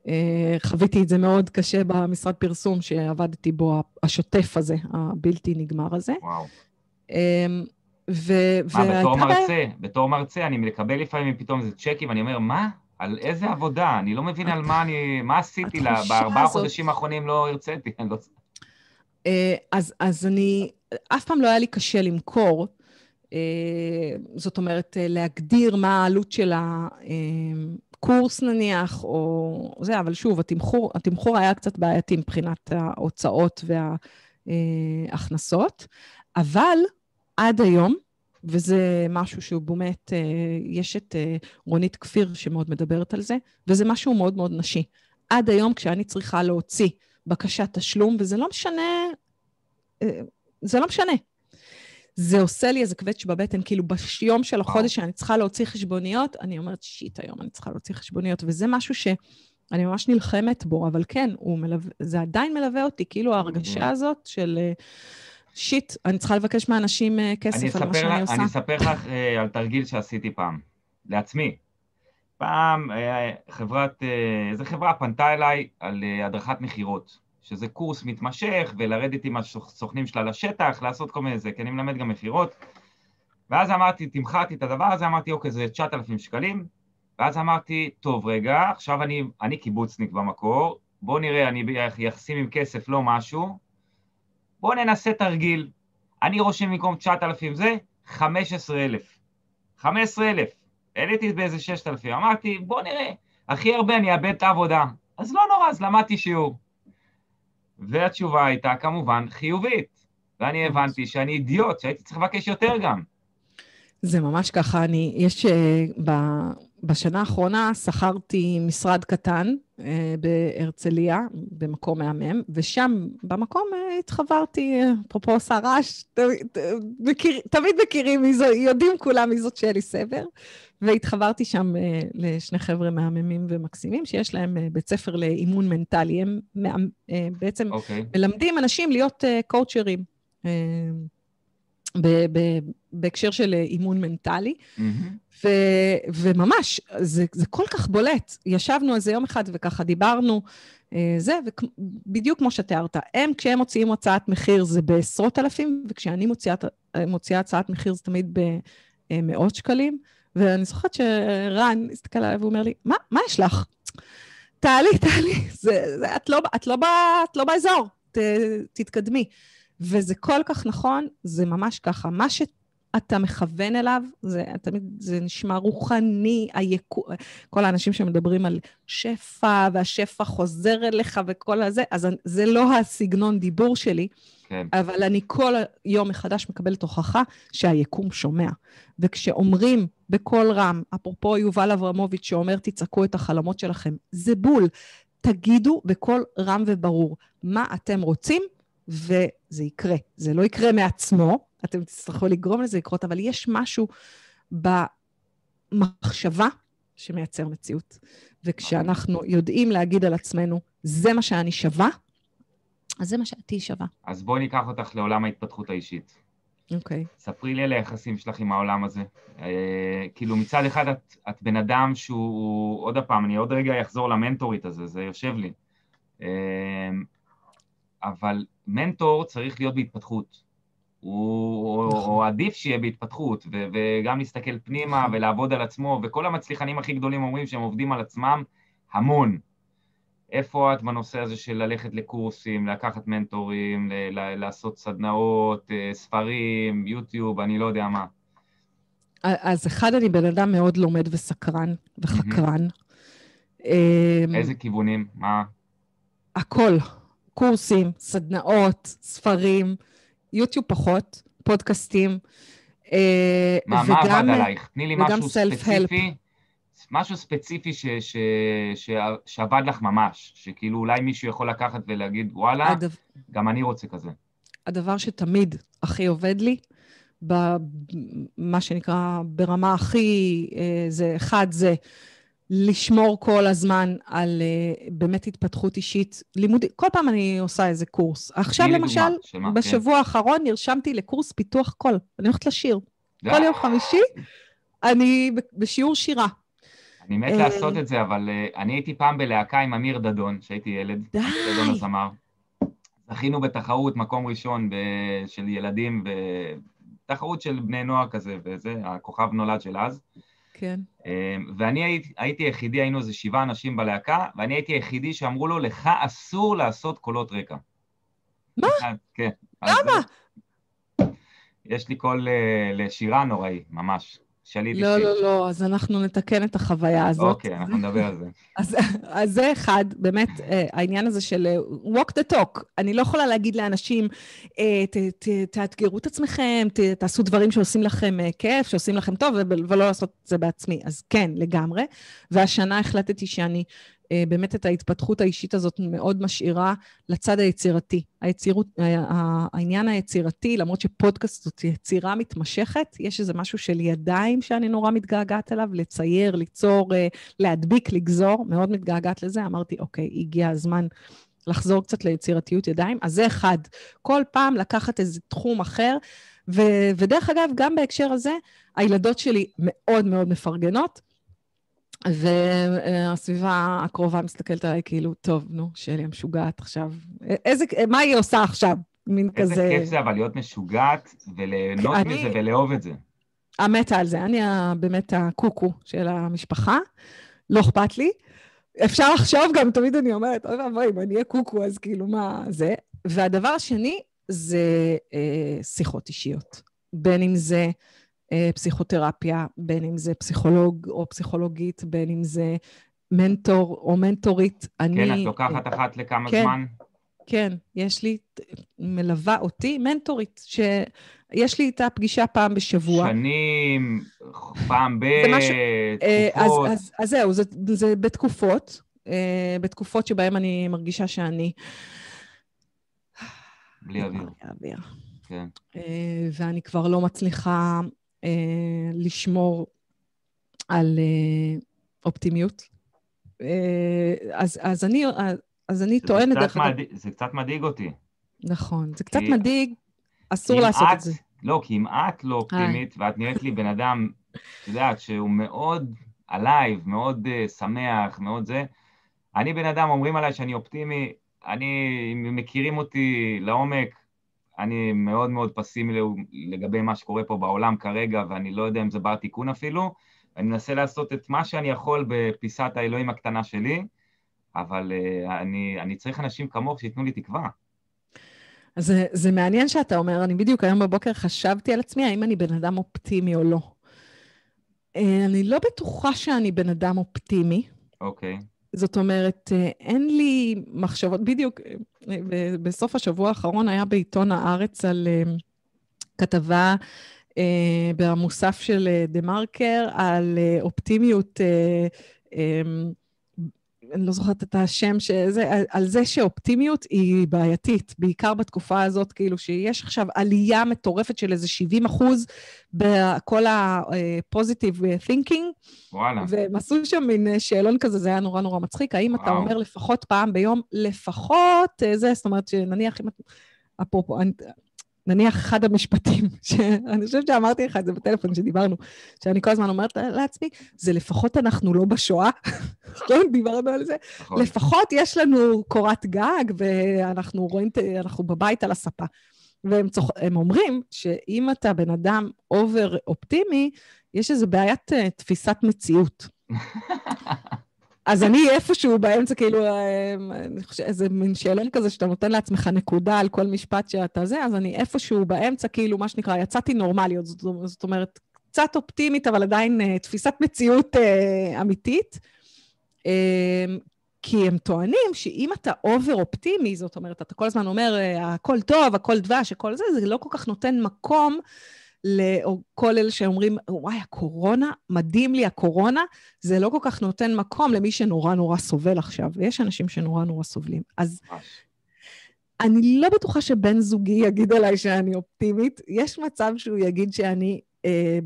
אה, חוויתי את זה מאוד קשה במשרד פרסום שעבדתי בו, השוטף הזה, הבלתי נגמר הזה.
וואו.
אמ, ו-
מה, בתור מרצה, בתור מרצה, אני מקבל לפעמים פתאום איזה צ'קים, ואני אומר, מה? על איזה עבודה? אני לא מבין על מה אני... מה עשיתי לה? בארבעה
הזאת-
חודשים האחרונים לא הרציתי. לא...
אה, אז, אז אני, אף פעם לא היה לי קשה למכור. אה, זאת אומרת, להגדיר מה העלות של הקורס נניח, או זה, אבל שוב, התמחור, התמחור היה קצת בעייתי מבחינת ההוצאות וההכנסות, אבל עד היום, וזה משהו שהוא באמת, אה, יש את אה, רונית כפיר שמאוד מדברת על זה, וזה משהו מאוד מאוד נשי. עד היום, כשאני צריכה להוציא בקשת תשלום, וזה לא משנה, אה, זה לא משנה. זה עושה לי איזה קווץ' בבטן, כאילו ביום של החודש שאני צריכה להוציא חשבוניות, אני אומרת, שיט, היום אני צריכה להוציא חשבוניות, וזה משהו שאני ממש נלחמת בו, אבל כן, מלווה, זה עדיין מלווה אותי, כאילו ההרגשה הזאת של אה, שיט, אני צריכה לבקש מאנשים אה, כסף על מה שאני
לך-
עושה.
אני אספר לך אה, על תרגיל שעשיתי פעם, לעצמי. פעם חברת, איזה חברה פנתה אליי על הדרכת מכירות, שזה קורס מתמשך, ולרדת עם הסוכנים שלה לשטח, לעשות כל מיני זה, כי אני מלמד גם מכירות. ואז אמרתי, תמחרתי את הדבר הזה, אמרתי, אוקיי, זה 9,000 שקלים. ואז אמרתי, טוב, רגע, עכשיו אני, אני קיבוצניק במקור, בואו נראה, אני ביחסים עם כסף לא משהו, בואו ננסה תרגיל. אני רושם במקום 9,000 זה, 15,000. 15,000. העליתי באיזה 6,000. אמרתי, בואו נראה, הכי הרבה אני אאבד את העבודה. אז לא נורא, אז למדתי שיעור. והתשובה הייתה כמובן חיובית. ואני הבנתי שאני אידיוט, שהייתי צריך לבקש יותר גם.
זה ממש ככה, אני, יש, אה, ב, בשנה האחרונה שכרתי משרד קטן בהרצליה, במקום מהמם, ושם, במקום אה, התחברתי, אפרופו עושה רעש, תמיד מכירים מי זו, יודעים כולם מי זאת שלי סבר, והתחברתי שם לשני חבר'ה מהממים ומקסימים, שיש להם בית ספר לאימון מנטלי. הם בעצם okay. אוקיי. מלמדים אנשים להיות קואוצ'רים. בהקשר של אימון מנטלי. Mm-hmm. ו, וממש, זה, זה כל כך בולט. ישבנו איזה יום אחד וככה דיברנו, אה, זה, ובדיוק כמו שתיארת, הם, כשהם מוציאים הוצאת מחיר זה בעשרות אלפים, וכשאני מוציאה, מוציאה הצעת מחיר זה תמיד במאות שקלים. ואני זוכרת שרן הסתכל עליי ואומר לי, מה, מה יש לך? תעלי, תעלי, זה, זה, את, לא, את, לא בא, את לא באזור, ת, תתקדמי. וזה כל כך נכון, זה ממש ככה. מה ש... אתה מכוון אליו, זה תמיד, זה נשמע רוחני, היקו, כל האנשים שמדברים על שפע, והשפע חוזר אליך וכל הזה, אז זה לא הסגנון דיבור שלי, כן. אבל אני כל יום מחדש מקבלת הוכחה שהיקום שומע. וכשאומרים בקול רם, אפרופו יובל אברמוביץ' שאומר, תצעקו את החלומות שלכם, זה בול. תגידו בקול רם וברור מה אתם רוצים, וזה יקרה. זה לא יקרה מעצמו, אתם תצטרכו לגרום לזה לקרות, אבל יש משהו במחשבה שמייצר מציאות. וכשאנחנו יודעים להגיד על עצמנו, זה מה שאני שווה, אז זה מה שאת שווה.
אז בואי ניקח אותך לעולם ההתפתחות האישית.
אוקיי. Okay.
ספרי לי על היחסים שלך עם העולם הזה. אה, כאילו מצד אחד את, את בן אדם שהוא, עוד פעם, אני עוד רגע אחזור למנטורית הזה, זה יושב לי. אה, אבל מנטור צריך להיות בהתפתחות. הוא נכון. או עדיף שיהיה בהתפתחות, ו- וגם להסתכל פנימה נכון. ולעבוד על עצמו, וכל המצליחנים הכי גדולים אומרים שהם עובדים על עצמם המון. איפה את בנושא הזה של ללכת לקורסים, לקחת מנטורים, ל- ל- לעשות סדנאות, אה, ספרים, יוטיוב, אני לא יודע מה.
אז אחד, אני בן אדם מאוד לומד וסקרן וחקרן.
איזה כיוונים? מה?
הכל. קורסים, סדנאות, ספרים, יוטיוב פחות, פודקאסטים.
אה, מה, וגם, מה עבד עלייך? תני לי משהו ספציפי, משהו ספציפי ש, ש, ש, שעבד לך ממש, שכאילו אולי מישהו יכול לקחת ולהגיד, וואלה, הדבר, גם אני רוצה כזה.
הדבר שתמיד הכי עובד לי, במה שנקרא ברמה הכי, אה, זה אחד, זה לשמור כל הזמן על uh, באמת התפתחות אישית, לימודי, כל פעם אני עושה איזה קורס. עכשיו למשל, שמה, בשבוע כן. האחרון נרשמתי לקורס פיתוח קול. אני הולכת לשיר. כל יום חמישי אני בשיעור שירה.
אני מת לעשות את זה, אבל uh, אני הייתי פעם בלהקה עם אמיר דדון, כשהייתי ילד. די. דדון הזמר. זכינו בתחרות מקום ראשון ב- של ילדים, בתחרות של בני נוער כזה, וזה, הכוכב נולד של אז.
כן.
אמ, ואני הייתי, הייתי היחידי, היינו איזה שבעה אנשים בלהקה, ואני הייתי היחידי שאמרו לו, לך אסור לעשות קולות רקע.
מה?
כן.
למה?
יש לי קול אה, לשירה נוראי, ממש. שליט
לא, לא, לא, אז אנחנו נתקן את החוויה הזאת.
אוקיי, אנחנו נדבר על זה.
אז, אז זה אחד, באמת, אה, העניין הזה של אה, walk the talk. אני לא יכולה להגיד לאנשים, אה, ת, ת, תאתגרו את עצמכם, ת, תעשו דברים שעושים לכם כיף, שעושים לכם טוב, ולא לעשות את זה בעצמי. אז כן, לגמרי. והשנה החלטתי שאני באמת את ההתפתחות האישית הזאת מאוד משאירה לצד היצירתי. היצירות, העניין היצירתי, למרות שפודקאסט זאת יצירה מתמשכת, יש איזה משהו של ידיים שאני נורא מתגעגעת אליו, לצייר, ליצור, אה, להדביק, לגזור, מאוד מתגעגעת לזה. אמרתי, אוקיי, הגיע הזמן לחזור קצת ליצירתיות ידיים. אז זה אחד, כל פעם לקחת איזה תחום אחר. ו- ודרך אגב, גם בהקשר הזה, הילדות שלי מאוד מאוד מפרגנות. והסביבה הקרובה מסתכלת עליי כאילו, טוב, נו, שלי המשוגעת עכשיו. איזה, מה היא עושה עכשיו?
מין איזה כזה... איזה כיף זה אבל להיות משוגעת וליהנות אני... מזה ולאהוב את זה.
המתה על זה. אני באמת הקוקו של המשפחה, לא אכפת לי. אפשר לחשוב גם, תמיד אני אומרת, אוי ואבוי, אם אני אהיה קוקו, אז כאילו, מה זה? והדבר השני זה אה, שיחות אישיות. בין אם זה... אה, פסיכותרפיה, בין אם זה פסיכולוג או פסיכולוגית, בין אם זה מנטור או מנטורית.
אני... כן, את לוקחת אחת לכמה כן, זמן?
כן, יש לי, מלווה אותי מנטורית, שיש לי איתה פגישה פעם בשבוע.
שנים, פעם ב...
משהו, תקופות. אז, אז, אז זהו, זה, זה בתקופות. אה, בתקופות שבהן אני מרגישה שאני...
בלי אוויר.
בלי אוויר.
כן.
אה, ואני כבר לא מצליחה אה, לשמור על אה, אופטימיות. אה, אז, אז אני, אז אני טוענת...
דרך אגב... זה קצת מדאיג אותי.
נכון, זה קצת מדאיג, אסור לעשות
את,
את זה.
לא, כי אם את לא אופטימית, ואת נראית לי בן אדם, את יודעת, שהוא מאוד עלייב, מאוד uh, שמח, מאוד זה, אני בן אדם, אומרים עליי שאני אופטימי, אני, אם מכירים אותי לעומק, אני מאוד מאוד פסימי לגבי מה שקורה פה בעולם כרגע, ואני לא יודע אם זה בר תיקון אפילו. אני מנסה לעשות את מה שאני יכול בפיסת האלוהים הקטנה שלי, אבל uh, אני, אני צריך אנשים כמוך שייתנו לי תקווה.
אז זה מעניין שאתה אומר, אני בדיוק היום בבוקר חשבתי על עצמי, האם אני בן אדם אופטימי או לא. אה, אני לא בטוחה שאני בן אדם אופטימי.
אוקיי. Okay.
זאת אומרת, אה, אין לי מחשבות, בדיוק בסוף השבוע האחרון היה בעיתון הארץ על כתבה אה, במוסף של אה, דה מרקר על אה, אופטימיות, אני לא זוכרת את השם, שזה, על, על זה שאופטימיות היא בעייתית, בעיקר בתקופה הזאת, כאילו שיש עכשיו עלייה מטורפת של איזה 70 אחוז בכל ה-positive thinking.
וואלה.
והם עשו שם מין שאלון כזה, זה היה נורא נורא מצחיק. האם וואו. אתה אומר לפחות פעם ביום, לפחות זה, זאת אומרת שנניח אם את... אפרופו, נניח אחד המשפטים, שאני חושבת שאמרתי לך את זה בטלפון כשדיברנו, שאני כל הזמן אומרת לעצמי, זה לפחות אנחנו לא בשואה, נכון? דיברנו על זה. נכון. לפחות יש לנו קורת גג ואנחנו רואים, אנחנו בבית על הספה. והם צוח... אומרים שאם אתה בן אדם אובר אופטימי, יש איזו בעיית uh, תפיסת מציאות. אז אני איפשהו באמצע, כאילו, אה, איזה מין שאלון כזה שאתה נותן לעצמך נקודה על כל משפט שאתה זה, אז אני איפשהו באמצע, כאילו, מה שנקרא, יצאתי נורמליות. זאת, זאת אומרת, קצת אופטימית, אבל עדיין uh, תפיסת מציאות uh, אמיתית. Uh, כי הם טוענים שאם אתה אובר אופטימי, זאת אומרת, אתה כל הזמן אומר, הכל טוב, הכל דבש, הכל זה, זה לא כל כך נותן מקום לכל אלה שאומרים, וואי, הקורונה, מדהים לי הקורונה, זה לא כל כך נותן מקום למי שנורא נורא סובל עכשיו, ויש אנשים שנורא נורא סובלים. אז אני לא בטוחה שבן זוגי יגיד עליי שאני אופטימית. יש מצב שהוא יגיד שאני אה,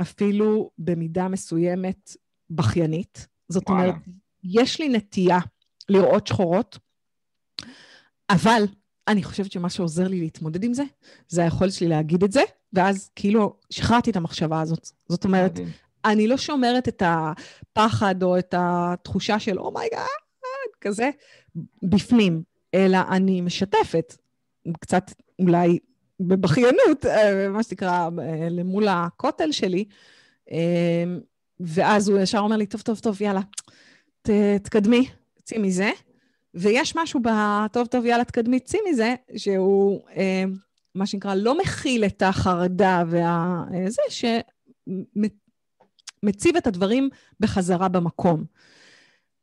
אפילו במידה מסוימת בכיינית. זאת וואלה. אומרת, יש לי נטייה לראות שחורות, אבל אני חושבת שמה שעוזר לי להתמודד עם זה, זה היכולת שלי להגיד את זה, ואז כאילו שחררתי את המחשבה הזאת. זאת אומרת, מדהים. אני לא שומרת את הפחד או את התחושה של oh my God, oh כזה, בפנים, אלא אני משתפת, קצת אולי בבכיינות, אה, מה שנקרא, אה, למול הכותל שלי, אה, ואז הוא ישר אומר לי, טוב, טוב, טוב, יאללה, ת, תקדמי, צאי מזה. ויש משהו בטוב, טוב, יאללה, תקדמי, צאי מזה, שהוא מה שנקרא, לא מכיל את החרדה וזה, שמציב את הדברים בחזרה במקום.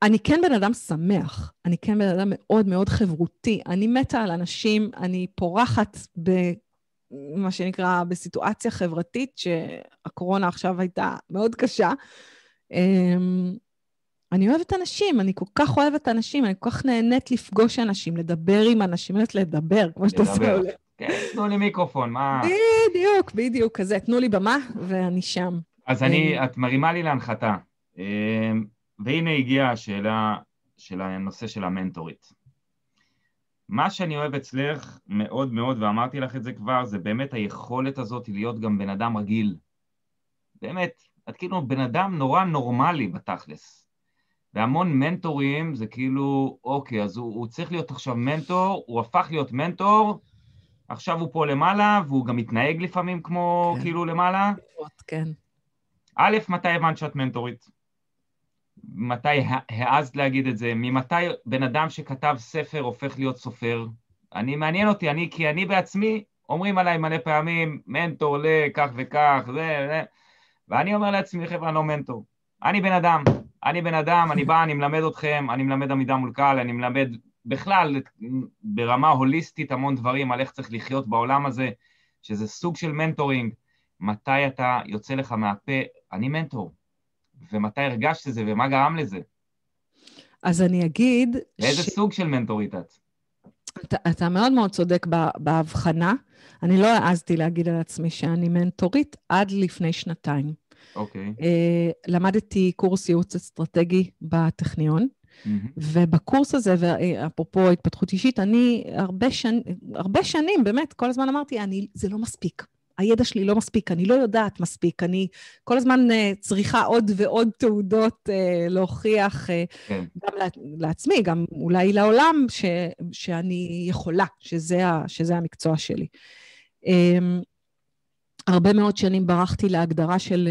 אני כן בן אדם שמח, אני כן בן אדם מאוד מאוד חברותי, אני מתה על אנשים, אני פורחת במה שנקרא, בסיטואציה חברתית, שהקורונה עכשיו הייתה מאוד קשה. אני אוהבת אנשים, אני כל כך אוהבת אנשים, אני כל כך נהנית לפגוש אנשים, לדבר עם אנשים, אני אוהבת לדבר, כמו שאתה עושה.
כן, תנו לי מיקרופון, מה...
בדיוק, בדיוק, כזה, תנו לי במה ואני שם.
אז אני, אה, את מרימה לי להנחתה. אה, והנה הגיעה השאלה של הנושא של המנטורית. מה שאני אוהב אצלך מאוד מאוד, ואמרתי לך את זה כבר, זה באמת היכולת הזאת להיות גם בן אדם רגיל. באמת, את כאילו בן אדם נורא נורמלי בתכלס. והמון מנטורים זה כאילו, אוקיי, אז הוא, הוא צריך להיות עכשיו מנטור, הוא הפך להיות מנטור, עכשיו הוא פה למעלה, והוא גם מתנהג לפעמים כמו כן. כאילו למעלה.
כן.
א', מתי הבנת שאת מנטורית? מתי העזת להגיד את זה? ממתי בן אדם שכתב ספר הופך להיות סופר? אני, מעניין אותי, אני, כי אני בעצמי, אומרים עליי מלא פעמים, מנטור לכך וכך, זה, זה, ואני אומר לעצמי, חבר'ה, אני לא מנטור. אני בן אדם, אני בן אדם, אני בא, אני מלמד אתכם, אני מלמד עמידה מול קהל, אני מלמד בכלל, ברמה הוליסטית המון דברים על איך צריך לחיות בעולם הזה, שזה סוג של מנטורינג. מתי אתה יוצא לך מהפה, אני מנטור, ומתי הרגשת את זה ומה גרם לזה?
אז אני אגיד...
לאיזה ש... סוג של מנטורית את?
אתה, אתה מאוד מאוד צודק בהבחנה. אני לא העזתי להגיד על עצמי שאני מנטורית עד לפני שנתיים.
אוקיי. Okay.
אה, למדתי קורס ייעוץ אסטרטגי בטכניון, mm-hmm. ובקורס הזה, ואפרופו התפתחות אישית, אני הרבה, שנ... הרבה שנים, באמת, כל הזמן אמרתי, אני, זה לא מספיק. הידע שלי לא מספיק, אני לא יודעת מספיק, אני כל הזמן uh, צריכה עוד ועוד תעודות uh, להוכיח uh, כן. גם לעצמי, גם אולי לעולם, ש, שאני יכולה, שזה, ה, שזה המקצוע שלי. Um, הרבה מאוד שנים ברחתי להגדרה של,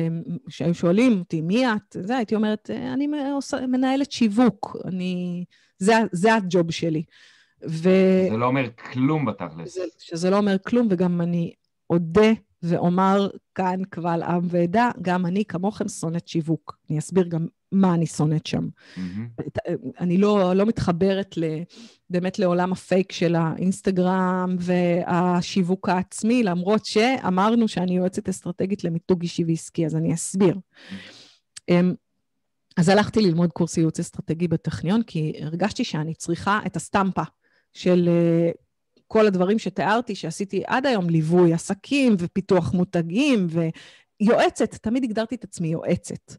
שהיו שואלים אותי, מי את? זה, הייתי אומרת, אני מנהלת שיווק, אני, זה, זה הג'וב שלי.
ו... זה לא אומר כלום בתכלס.
שזה לא אומר כלום, וגם אני אודה ואומר כאן קבל עם ועדה, גם אני כמוכם שונאת שיווק. אני אסביר גם מה אני שונאת שם. Mm-hmm. אני לא, לא מתחברת ל, באמת לעולם הפייק של האינסטגרם והשיווק העצמי, למרות שאמרנו שאני יועצת אסטרטגית למיתוג אישי ועסקי, אז אני אסביר. Mm-hmm. אז הלכתי ללמוד קורס ייעוץ אסטרטגי בטכניון, כי הרגשתי שאני צריכה את הסטמפה של אה, כל הדברים שתיארתי, שעשיתי עד היום, ליווי עסקים ופיתוח מותגים ויועצת, תמיד הגדרתי את עצמי יועצת.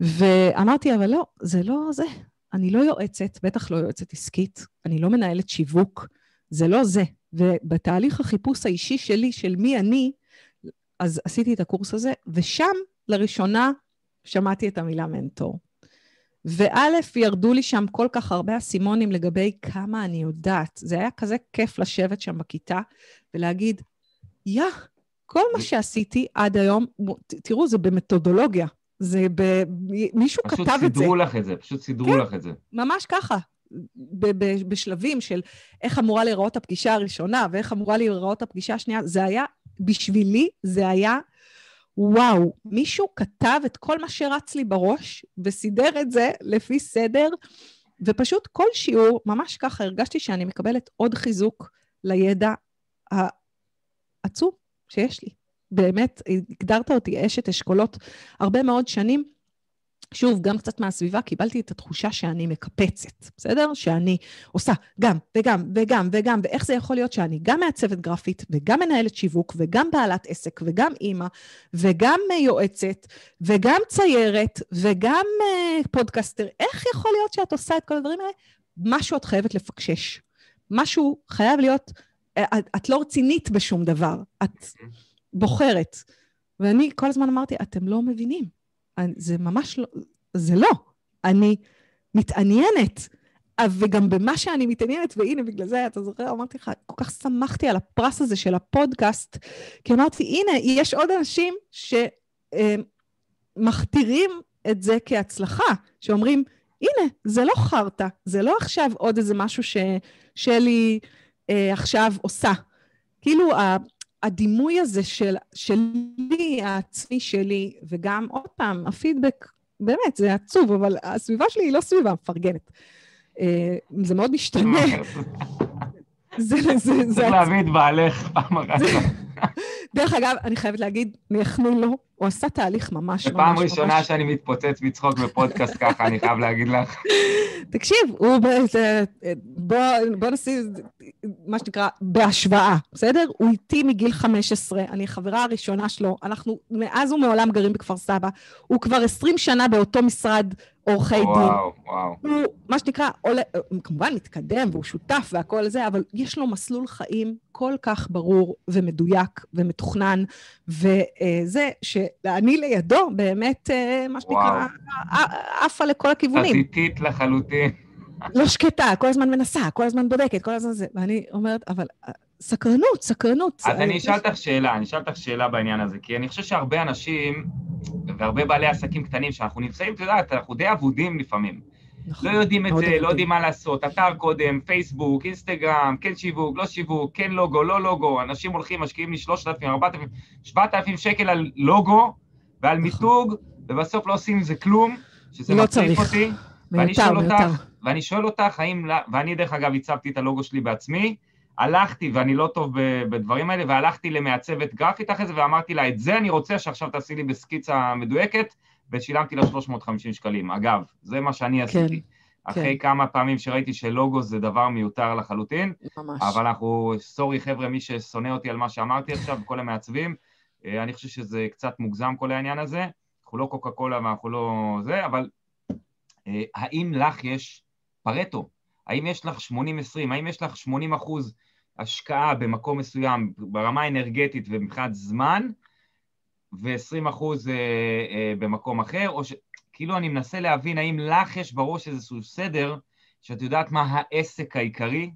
ואמרתי, אבל לא, זה לא זה. אני לא יועצת, בטח לא יועצת עסקית, אני לא מנהלת שיווק, זה לא זה. ובתהליך החיפוש האישי שלי, של מי אני, אז עשיתי את הקורס הזה, ושם לראשונה שמעתי את המילה מנטור. וא', ירדו לי שם כל כך הרבה אסימונים לגבי כמה אני יודעת. זה היה כזה כיף לשבת שם בכיתה ולהגיד, יא, כל מה שעשיתי עד היום, תראו, זה במתודולוגיה. זה ב... מישהו כתב את זה.
פשוט סידרו לך את זה, פשוט סידרו כן, לך את זה.
ממש ככה. ב- ב- בשלבים של איך אמורה להיראות הפגישה הראשונה ואיך אמורה להיראות הפגישה השנייה, זה היה, בשבילי, זה היה וואו, מישהו כתב את כל מה שרץ לי בראש וסידר את זה לפי סדר, ופשוט כל שיעור, ממש ככה, הרגשתי שאני מקבלת עוד חיזוק לידע העצום שיש לי. באמת, הגדרת אותי אשת אשכולות הרבה מאוד שנים. שוב, גם קצת מהסביבה, קיבלתי את התחושה שאני מקפצת, בסדר? שאני עושה גם וגם וגם וגם, ואיך זה יכול להיות שאני גם מעצבת גרפית, וגם מנהלת שיווק, וגם בעלת עסק, וגם אימא, וגם יועצת, וגם ציירת, וגם אה, פודקסטר. איך יכול להיות שאת עושה את כל הדברים האלה? משהו את חייבת לפקשש. משהו חייב להיות, את, אה, את לא רצינית בשום דבר, את בוחרת. ואני כל הזמן אמרתי, אתם לא מבינים. זה ממש לא, זה לא. אני מתעניינת. וגם במה שאני מתעניינת, והנה, בגלל זה, אתה זוכר, אמרתי לך, כל כך שמחתי על הפרס הזה של הפודקאסט, כי אמרתי, הנה, יש עוד אנשים שמכתירים את זה כהצלחה, שאומרים, הנה, זה לא חרטא, זה לא עכשיו עוד איזה משהו ששלי אה, עכשיו עושה. כאילו, הדימוי הזה של, שלי, העצמי שלי, וגם, עוד פעם, הפידבק, באמת, זה עצוב, אבל הסביבה שלי היא לא סביבה מפרגנת. אה, זה מאוד משתנה.
זה, זה, זה... צריך להביא את בעלך פעם אחת.
דרך אגב, אני חייבת להגיד, נייחנו לו, הוא עשה תהליך ממש ממש
ממש... פעם ראשונה שאני מתפוצץ מצחוק בפודקאסט ככה, אני חייב להגיד לך.
תקשיב, הוא... בוא, בוא נשים מה שנקרא בהשוואה, בסדר? הוא איתי מגיל 15, אני החברה הראשונה שלו, אנחנו מאז ומעולם גרים בכפר סבא, הוא כבר 20 שנה באותו משרד עורכי דין.
וואו, וואו.
הוא, מה שנקרא, עולה, כמובן מתקדם והוא שותף והכל זה, אבל יש לו מסלול חיים כל כך ברור ומדויק ומתוכנן, וזה שאני לידו באמת, אה, מה שנקרא, עפה לכל הכיוונים.
חזיתית לחלוטין.
לא שקטה, כל הזמן מנסה, כל הזמן בודקת, כל הזמן זה, ואני אומרת, אבל אה, סקרנות, סקרנות.
אז אני אשאל אותך שאלה, אני אשאל אותך שאלה בעניין הזה, כי אני חושב שהרבה אנשים והרבה בעלי עסקים קטנים, שאנחנו נמצאים, את יודעת, אנחנו די אבודים לפעמים. נכון, לא יודעים את זה, לא יודעים מה לעשות, אתר קודם, פייסבוק, אינסטגרם, כן שיווק, לא שיווק, כן לוגו, לא לוגו, אנשים הולכים, משקיעים לי 3,000, 4,000, 7,000 שקל על לוגו ועל נכון. מיתוג, ובסוף לא עושים עם זה כלום, שזה
לא מצחיק
אותי. ואני שואל אותך, ואני שואל אותך, האם, ואני דרך אגב הצבתי את הלוגו שלי בעצמי, הלכתי, ואני לא טוב בדברים האלה, והלכתי למעצבת גרפית אחרי זה, ואמרתי לה, את זה אני רוצה שעכשיו תעשי לי בסקיצה מדויקת, ושילמתי לה 350 שקלים. אגב, זה מה שאני כן. עשיתי. אחרי כמה פעמים שראיתי שלוגו זה דבר מיותר לחלוטין.
ממש.
אבל אנחנו, סורי חבר'ה, מי ששונא אותי על מה שאמרתי עכשיו, כל המעצבים, אה, אני חושב שזה קצת מוגזם כל העניין הזה. אנחנו לא קוקה קולה ואנחנו לא זה, אבל אה, האם לך יש פרטו? האם יש לך 80-20? האם יש לך 80 אחוז השקעה במקום מסוים ברמה האנרגטית ומבחינת זמן, ו-20 אחוז אה, אה, במקום אחר, או ש... כאילו אני מנסה להבין האם לך יש בראש איזשהו סדר, שאת יודעת מה העסק העיקרי,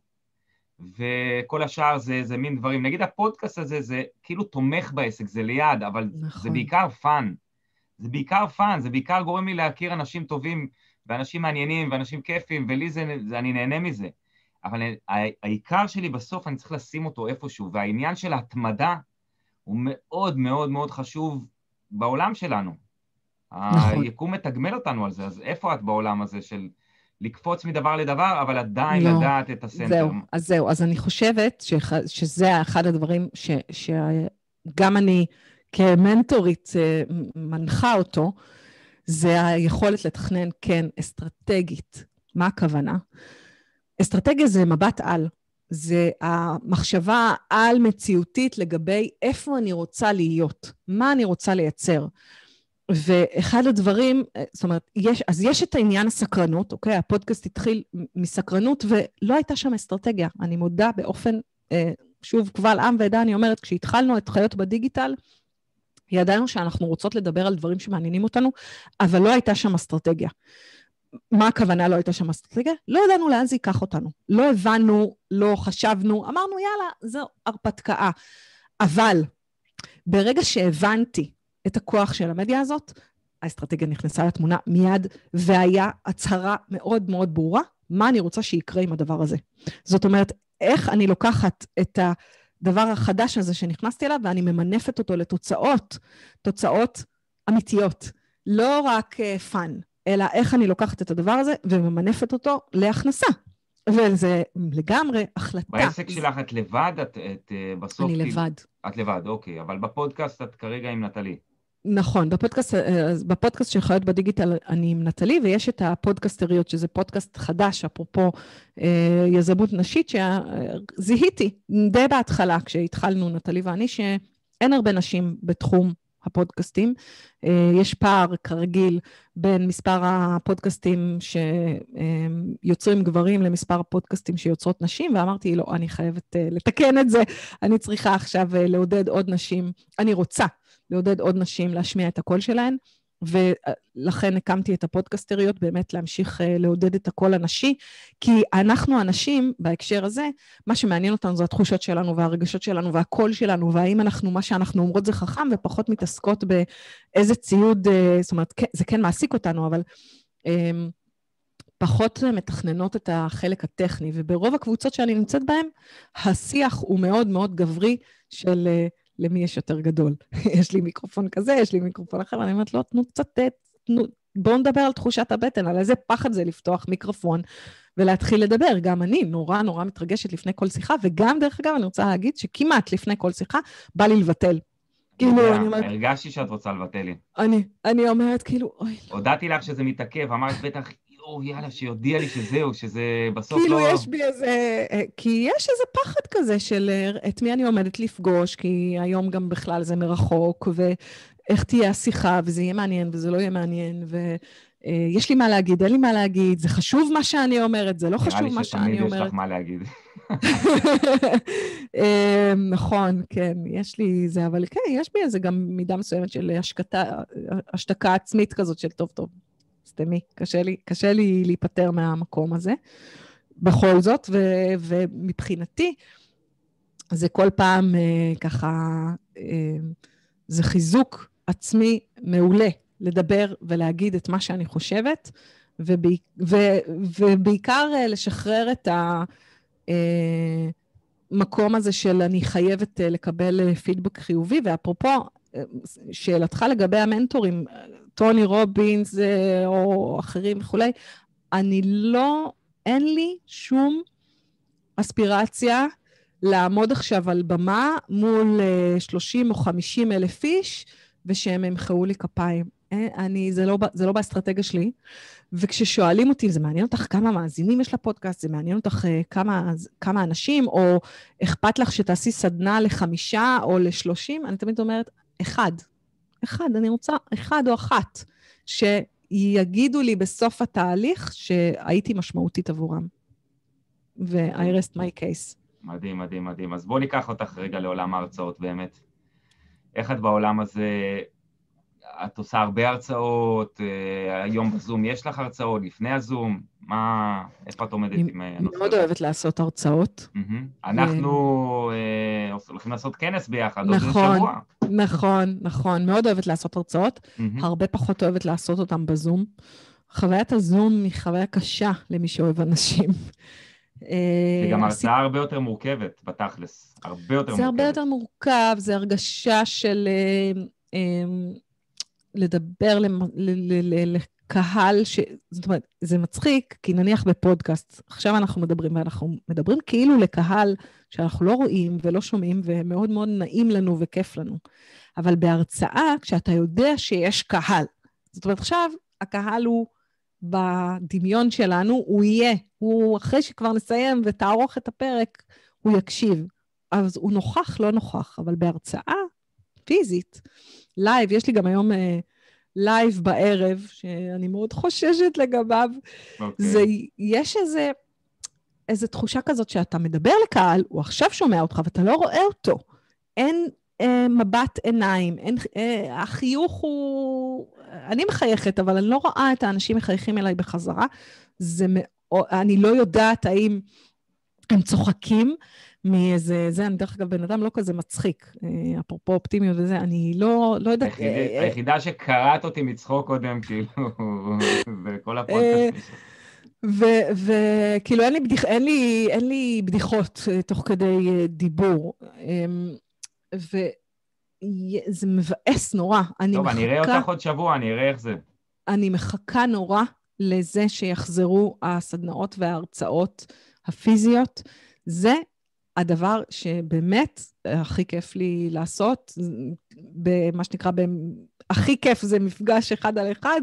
וכל השאר זה, זה מין דברים. נגיד הפודקאסט הזה זה כאילו תומך בעסק, זה ליד, אבל נכון. זה בעיקר fun. זה בעיקר fun, זה בעיקר גורם לי להכיר אנשים טובים, ואנשים מעניינים, ואנשים כיפים, ולי זה, זה אני נהנה מזה. אבל העיקר שלי בסוף אני צריך לשים אותו איפשהו, והעניין של ההתמדה הוא מאוד מאוד מאוד חשוב בעולם שלנו. נכון. היקום מתגמל אותנו על זה, אז איפה את בעולם הזה של לקפוץ מדבר לדבר, אבל עדיין לא. לדעת את הסנטר?
זהו, אז זהו. אז אני חושבת שח, שזה אחד הדברים ש, שגם אני כמנטורית אה, מנחה אותו, זה היכולת לתכנן, כן, אסטרטגית. מה הכוונה? אסטרטגיה זה מבט על. זה המחשבה על-מציאותית לגבי איפה אני רוצה להיות, מה אני רוצה לייצר. ואחד הדברים, זאת אומרת, יש, אז יש את העניין הסקרנות, אוקיי? הפודקאסט התחיל מסקרנות ולא הייתה שם אסטרטגיה. אני מודה באופן, אה, שוב, קבל עם ועדה, אני אומרת, כשהתחלנו את חיות בדיגיטל, ידענו שאנחנו רוצות לדבר על דברים שמעניינים אותנו, אבל לא הייתה שם אסטרטגיה. מה הכוונה לא הייתה שם אסטרטגיה? לא ידענו לאן זה ייקח אותנו. לא הבנו, לא חשבנו, אמרנו, יאללה, זו הרפתקה. אבל ברגע שהבנתי את הכוח של המדיה הזאת, האסטרטגיה נכנסה לתמונה מיד, והיה הצהרה מאוד מאוד ברורה, מה אני רוצה שיקרה עם הדבר הזה. זאת אומרת, איך אני לוקחת את הדבר החדש הזה שנכנסתי אליו, ואני ממנפת אותו לתוצאות, תוצאות אמיתיות, לא רק fun. אה, אלא איך אני לוקחת את הדבר הזה וממנפת אותו להכנסה. וזה לגמרי החלטה.
בעסק שלך את לבד? את, את אה, בסוף...
אני לבד.
את לבד, אוקיי. אבל בפודקאסט את כרגע עם נטלי.
נכון, בפודקאסט, אה, בפודקאסט של חיות בדיגיטל אני עם נטלי, ויש את הפודקסטריות, שזה פודקאסט חדש, אפרופו אה, יזמות נשית, שזיהיתי די בהתחלה, כשהתחלנו, נטלי ואני, שאין הרבה נשים בתחום הפודקאסטים. אה, יש פער, כרגיל, בין מספר הפודקאסטים שיוצרים גברים למספר הפודקאסטים שיוצרות נשים, ואמרתי, לא, אני חייבת אה, לתקן את זה, אני צריכה עכשיו אה, לעודד עוד נשים, אני רוצה לעודד עוד נשים להשמיע את הקול שלהן. ולכן הקמתי את הפודקסטריות, באמת להמשיך אה, לעודד את הקול הנשי, כי אנחנו הנשים, בהקשר הזה, מה שמעניין אותנו זה התחושות שלנו והרגשות שלנו והקול שלנו, והאם אנחנו, מה שאנחנו אומרות זה חכם, ופחות מתעסקות באיזה ציוד, אה, זאת אומרת, כן, זה כן מעסיק אותנו, אבל... אמ, פחות מתכננות את החלק הטכני, וברוב הקבוצות שאני נמצאת בהן, השיח הוא מאוד מאוד גברי של אה, למי יש יותר גדול. יש לי מיקרופון כזה, יש לי מיקרופון אחר, ואני אומרת, לא, תנו קצת, אה, תנו, בואו נדבר על תחושת הבטן, על איזה פחד זה לפתוח מיקרופון ולהתחיל לדבר. גם אני נורא נורא מתרגשת לפני כל שיחה, וגם, דרך אגב, אני רוצה להגיד שכמעט לפני כל שיחה, בא לי לבטל.
כאילו, אני אומרת... הרגשתי שאת רוצה לבטל לי.
אני, אני אומרת, כאילו, אוי.
הודעתי לך שזה מתעכב, אמרת בטח, יואו, יאללה, שיודיע לי שזהו, שזה בסוף
כאילו לא... כאילו יש בי איזה... אה, כי יש איזה פחד כזה של אה, את מי אני עומדת לפגוש, כי היום גם בכלל זה מרחוק, ואיך תהיה השיחה, וזה יהיה מעניין וזה לא יהיה מעניין, ויש אה, לי מה להגיד, אין לי מה להגיד, זה חשוב מה שאני אומרת, זה לא חשוב מה שאני אומרת.
נראה לי שתמיד יש לך מה להגיד.
נכון, כן, יש לי זה, אבל כן, יש בי איזה גם מידה מסוימת של השקטה, השתקה עצמית כזאת של טוב, טוב, סתמי, קשה לי, קשה לי להיפטר מהמקום הזה. בכל זאת, ו, ומבחינתי, זה כל פעם אה, ככה, אה, זה חיזוק עצמי מעולה לדבר ולהגיד את מה שאני חושבת, ובי, ו, ובעיקר אה, לשחרר את המקום אה, הזה של אני חייבת אה, לקבל פידבק חיובי, ואפרופו, שאלתך לגבי המנטורים, טוני רובינס אה, או אחרים וכולי, אני לא, אין לי שום אספירציה לעמוד עכשיו על במה מול 30 אה, או 50 אלף איש, ושהם ימחאו לי כפיים. אה, אני, זה לא, זה לא באסטרטגיה שלי. וכששואלים אותי, זה מעניין אותך כמה מאזינים יש לפודקאסט, זה מעניין אותך אה, כמה, כמה אנשים, או אכפת לך שתעשי סדנה לחמישה או לשלושים, אני תמיד אומרת, אחד. אחד, אני רוצה אחד או אחת, שיגידו לי בסוף התהליך שהייתי משמעותית עבורם. ו-I rest my case.
מדהים, מדהים, מדהים. אז בואו ניקח אותך רגע לעולם ההרצאות באמת. איך את בעולם הזה, את עושה הרבה הרצאות, אה, היום בזום יש לך הרצאות, לפני הזום, מה, איפה את עומדת עם אה,
אני
הנושא?
מאוד אוהבת לעשות הרצאות.
אנחנו אה, הולכים לעשות כנס ביחד, עוד
נכון.
שבוע.
נכון, נכון. מאוד אוהבת לעשות הרצאות. הרבה פחות אוהבת לעשות אותם בזום. חוויית הזום היא חוויה קשה למי שאוהב אנשים.
זה גם
אה,
הרצאה הרבה יותר מורכבת, בתכלס. הרבה יותר
זה הרבה
מורכבת.
יותר מורכב, זה הרגשה של לדבר לקהל, ש... זאת אומרת, זה מצחיק, כי נניח בפודקאסט, עכשיו אנחנו מדברים, ואנחנו מדברים כאילו לקהל שאנחנו לא רואים ולא שומעים, ומאוד מאוד נעים לנו וכיף לנו. אבל בהרצאה, כשאתה יודע שיש קהל, זאת אומרת, עכשיו הקהל הוא בדמיון שלנו, הוא יהיה, הוא אחרי שכבר נסיים ותערוך את הפרק, הוא יקשיב. אז הוא נוכח, לא נוכח, אבל בהרצאה פיזית, לייב, יש לי גם היום אה, לייב בערב, שאני מאוד חוששת לגביו,
אוקיי.
זה, יש איזה, איזה תחושה כזאת שאתה מדבר לקהל, הוא עכשיו שומע אותך ואתה לא רואה אותו. אין אה, מבט עיניים, אין, אה, החיוך הוא... אני מחייכת, אבל אני לא רואה את האנשים מחייכים אליי בחזרה. זה מאוד... אני לא יודעת האם הם צוחקים מאיזה... זה, אני דרך אגב בן אדם לא כזה מצחיק, אה, אפרופו אופטימיות וזה, אני לא, לא יודעת... אה, אה,
היחידה שקראת אותי מצחוק קודם, כאילו, בכל הפודקאסט.
וכאילו אין לי, בדיח, אין, לי, אין לי בדיחות תוך כדי דיבור. וזה מבאס נורא. אני
טוב,
מחכה,
אני אראה אותך עוד שבוע, אני אראה איך זה.
אני מחכה נורא לזה שיחזרו הסדנאות וההרצאות הפיזיות. זה הדבר שבאמת הכי כיף לי לעשות, במה שנקרא, ב... הכי כיף זה מפגש אחד על אחד,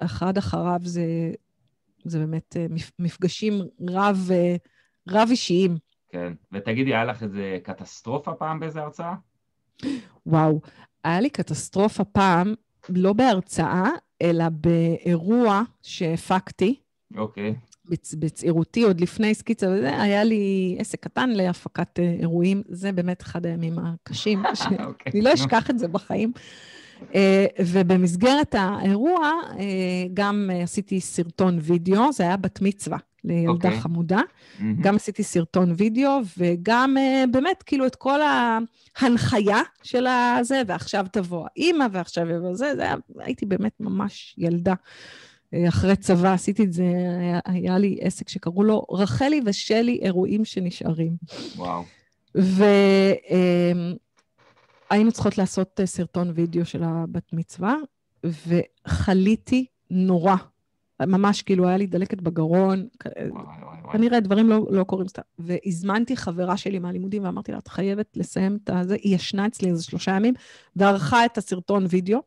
ואחד אחריו זה, זה באמת אה, מפ- מפגשים רב, אה, רב אישיים.
כן. ותגידי, היה לך איזה קטסטרופה פעם באיזה הרצאה?
וואו, היה לי קטסטרופה פעם, לא בהרצאה, אלא באירוע שהפקתי.
אוקיי.
בצ- בצעירותי, עוד לפני סקיצה וזה, היה לי עסק קטן להפקת אה, אירועים. זה באמת אחד הימים הקשים, שאני
אוקיי.
לא אשכח את זה בחיים. אה, ובמסגרת האירוע אה, גם עשיתי סרטון וידאו, זה היה בת מצווה לילדה
אוקיי.
חמודה.
מהמם.
גם עשיתי סרטון וידאו, וגם אה, באמת, כאילו, את כל ההנחיה של הזה, ועכשיו תבוא האימא, ועכשיו יבוא זה, זה היה, הייתי באמת ממש ילדה. אה, אחרי צבא עשיתי את זה, היה, היה לי עסק שקראו לו רחלי ושלי אירועים שנשארים.
וואו.
והיינו צריכות לעשות אה, סרטון וידאו של הבת מצווה, וחליתי נורא. ממש, כאילו, היה לי דלקת בגרון,
וואי.
כנראה דברים לא, לא קורים סתם. והזמנתי חברה שלי מהלימודים ואמרתי לה, את חייבת לסיים את הזה. היא ישנה אצלי איזה שלושה ימים, וערכה את הסרטון וידאו.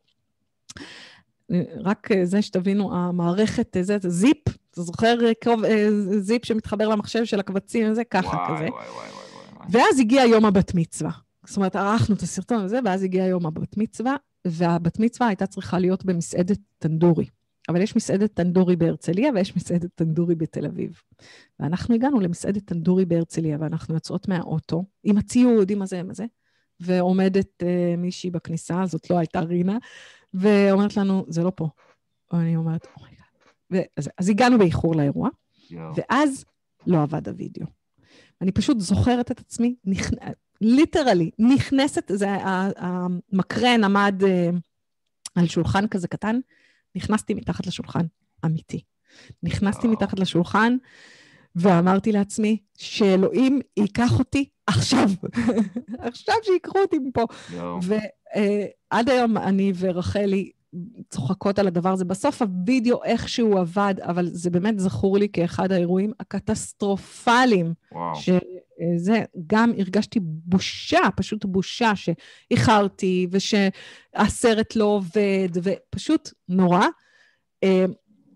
רק אה, זה שתבינו, המערכת, אה, זה, זה זיפ, אתה זוכר אה, קרוב, אה, זיפ שמתחבר למחשב של הקבצים וזה, ככה
וואי,
כזה.
וואי, וואי, וואי, וואי.
ואז הגיע יום הבת מצווה. זאת אומרת, ערכנו את הסרטון הזה, ואז הגיע יום הבת מצווה, והבת מצווה הייתה צריכה להיות במסעדת טנדורי. אבל יש מסעדת טנדורי בהרצליה ויש מסעדת טנדורי בתל אביב. ואנחנו הגענו למסעדת טנדורי בהרצליה, ואנחנו יוצאות מהאוטו, עם הציוד, עם הזה, עם הזה, ועומדת אה, מישהי בכניסה, זאת לא הייתה רינה, ואומרת לנו, זה לא פה. ואני אומרת, oh my God. אז, אז הגענו באיחור לאירוע,
יואו.
ואז לא עבד הוידאו. אני פשוט זוכרת את עצמי, נכ... literally, נכנסת, זה, המקרן עמד אה, על שולחן כזה קטן, נכנסתי מתחת לשולחן, אמיתי. נכנסתי
וואו.
מתחת לשולחן, ואמרתי לעצמי, שאלוהים ייקח אותי עכשיו. עכשיו שיקחו אותי מפה. ועד היום אני ורחלי צוחקות על הדבר הזה. בסוף הווידאו איכשהו עבד, אבל זה באמת זכור לי כאחד האירועים הקטסטרופליים
וואו.
ש, זה, גם הרגשתי בושה, פשוט בושה שאיחרתי ושהסרט לא עובד, ופשוט נורא.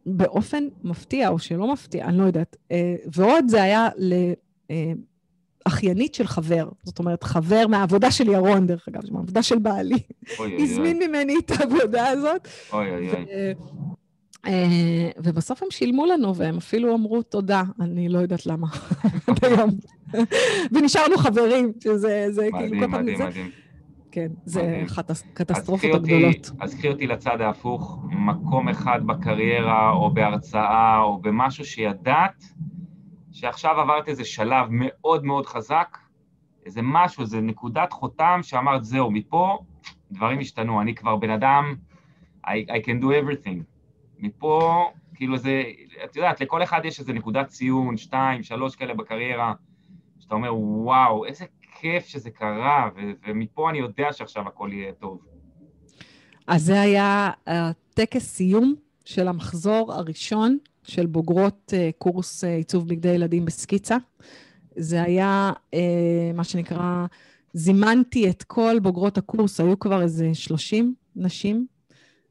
אה, באופן מפתיע או שלא מפתיע, אני לא יודעת. אה, ועוד זה היה לאחיינית של חבר, זאת אומרת, חבר מהעבודה של ירון, דרך אגב, מהעבודה של בעלי. הזמין ממני את העבודה הזאת.
אוי אוי אוי.
אה, ובסוף הם שילמו לנו, והם אפילו אמרו תודה, אני לא יודעת למה, עד היום. ונשארנו חברים, שזה כאילו
כל פעם... מדהים, מדהים, מדהים.
כן, זה אחת הקטסטרופות הגדולות.
אז קחי אותי לצד ההפוך, מקום אחד בקריירה, או בהרצאה, או במשהו שידעת, שעכשיו עברת איזה שלב מאוד מאוד חזק, איזה משהו, איזה נקודת חותם שאמרת, זהו, מפה דברים השתנו, אני כבר בן אדם, I, I can do everything. מפה, כאילו זה, את יודעת, לכל אחד יש איזה נקודת ציון, שתיים, שלוש כאלה בקריירה, שאתה אומר, וואו, איזה כיף שזה קרה, ו- ומפה אני יודע שעכשיו הכל יהיה טוב.
אז זה היה טקס סיום של המחזור הראשון של בוגרות uh, קורס uh, עיצוב בגדי ילדים בסקיצה. זה היה uh, מה שנקרא, זימנתי את כל בוגרות הקורס, היו כבר איזה 30 נשים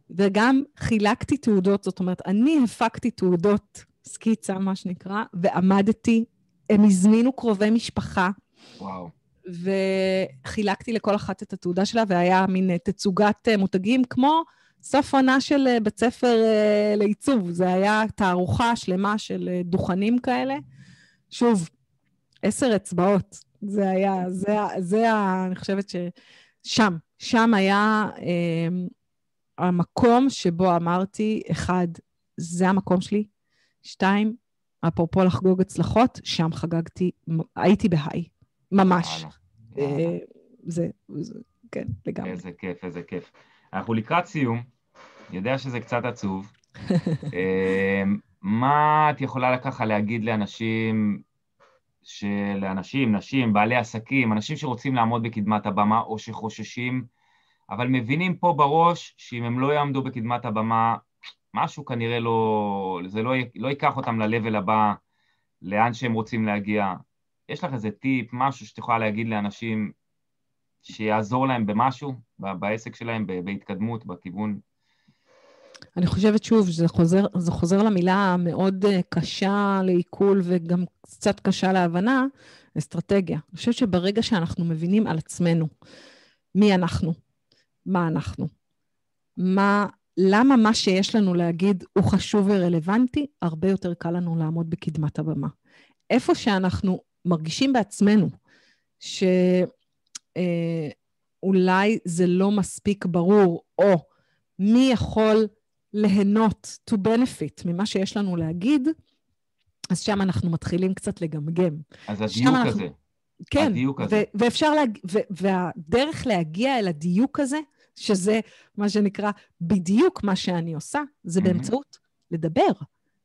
וגם חילקתי תעודות, זאת אומרת, אני הפקתי תעודות סקיצה, מה שנקרא, ועמדתי, הם הזמינו קרובי משפחה.
וואו.
וחילקתי לכל אחת את התעודה שלה, והיה מין תצוגת אה, מותגים כמו סוף עונה של אה, בית ספר אה, לעיצוב. זה היה תערוכה שלמה של דוכנים כאלה. שוב, עשר אצבעות. זה היה, זה, זה אני חושבת ששם, שם היה המקום שבו אמרתי, אחד, זה המקום שלי, שתיים, אפרופו לחגוג הצלחות, שם חגגתי, הייתי בהיי, ממש. אה, זה, זה, כן, לגמרי.
איזה כיף, איזה כיף. אנחנו לקראת סיום, יודע שזה קצת עצוב. אה, מה את יכולה ככה להגיד לאנשים, לאנשים, נשים, בעלי עסקים, אנשים שרוצים לעמוד בקדמת הבמה או שחוששים, אבל מבינים פה בראש שאם הם לא יעמדו בקדמת הבמה, משהו כנראה לא... זה לא, לא ייקח אותם ל-level הבא, לאן שהם רוצים להגיע. יש לך איזה טיפ, משהו שאת יכולה להגיד לאנשים שיעזור להם במשהו, בעסק שלהם, בהתקדמות, בכיוון?
אני חושבת, שוב, שזה חוזר, זה חוזר למילה המאוד אה, קשה לעיכול וגם קצת קשה להבנה, אסטרטגיה. אני חושבת שברגע שאנחנו מבינים על עצמנו מי אנחנו, מה אנחנו. מה, למה מה שיש לנו להגיד הוא חשוב ורלוונטי, הרבה יותר קל לנו לעמוד בקדמת הבמה. איפה שאנחנו מרגישים בעצמנו שאולי אה, זה לא מספיק ברור, או מי יכול ליהנות, to benefit, ממה שיש לנו להגיד, אז שם אנחנו מתחילים קצת לגמגם.
אז הדיוק אנחנו... הזה.
כן, הדיוק הזה. ו- ואפשר להג... ו- והדרך להגיע אל הדיוק הזה, שזה מה שנקרא בדיוק מה שאני עושה, זה mm-hmm. באמצעות לדבר,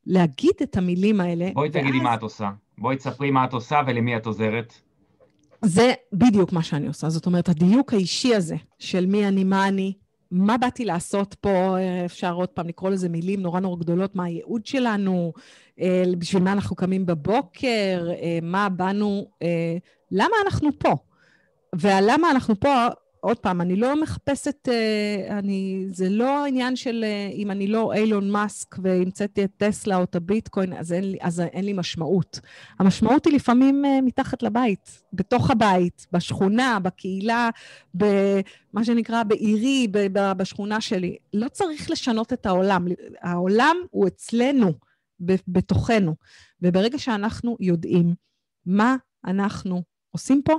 להגיד את המילים האלה.
בואי ואז... תגידי מה את עושה. בואי תספרי מה את עושה ולמי את עוזרת.
זה בדיוק מה שאני עושה. זאת אומרת, הדיוק האישי הזה של מי אני, מה אני, מה באתי לעשות פה, אפשר עוד פעם לקרוא לזה מילים נורא נורא גדולות, מה הייעוד שלנו, אה, בשביל מה אנחנו קמים בבוקר, אה, מה באנו, אה, למה אנחנו פה. והלמה אנחנו פה, עוד פעם, אני לא מחפשת, אני, זה לא עניין של אם אני לא אילון מאסק והמצאתי את טסלה או את הביטקוין, אז אין, לי, אז אין לי משמעות. המשמעות היא לפעמים מתחת לבית, בתוך הבית, בשכונה, בקהילה, במה שנקרא בעירי, בשכונה שלי. לא צריך לשנות את העולם. העולם הוא אצלנו. בתוכנו. וברגע שאנחנו יודעים מה אנחנו עושים פה,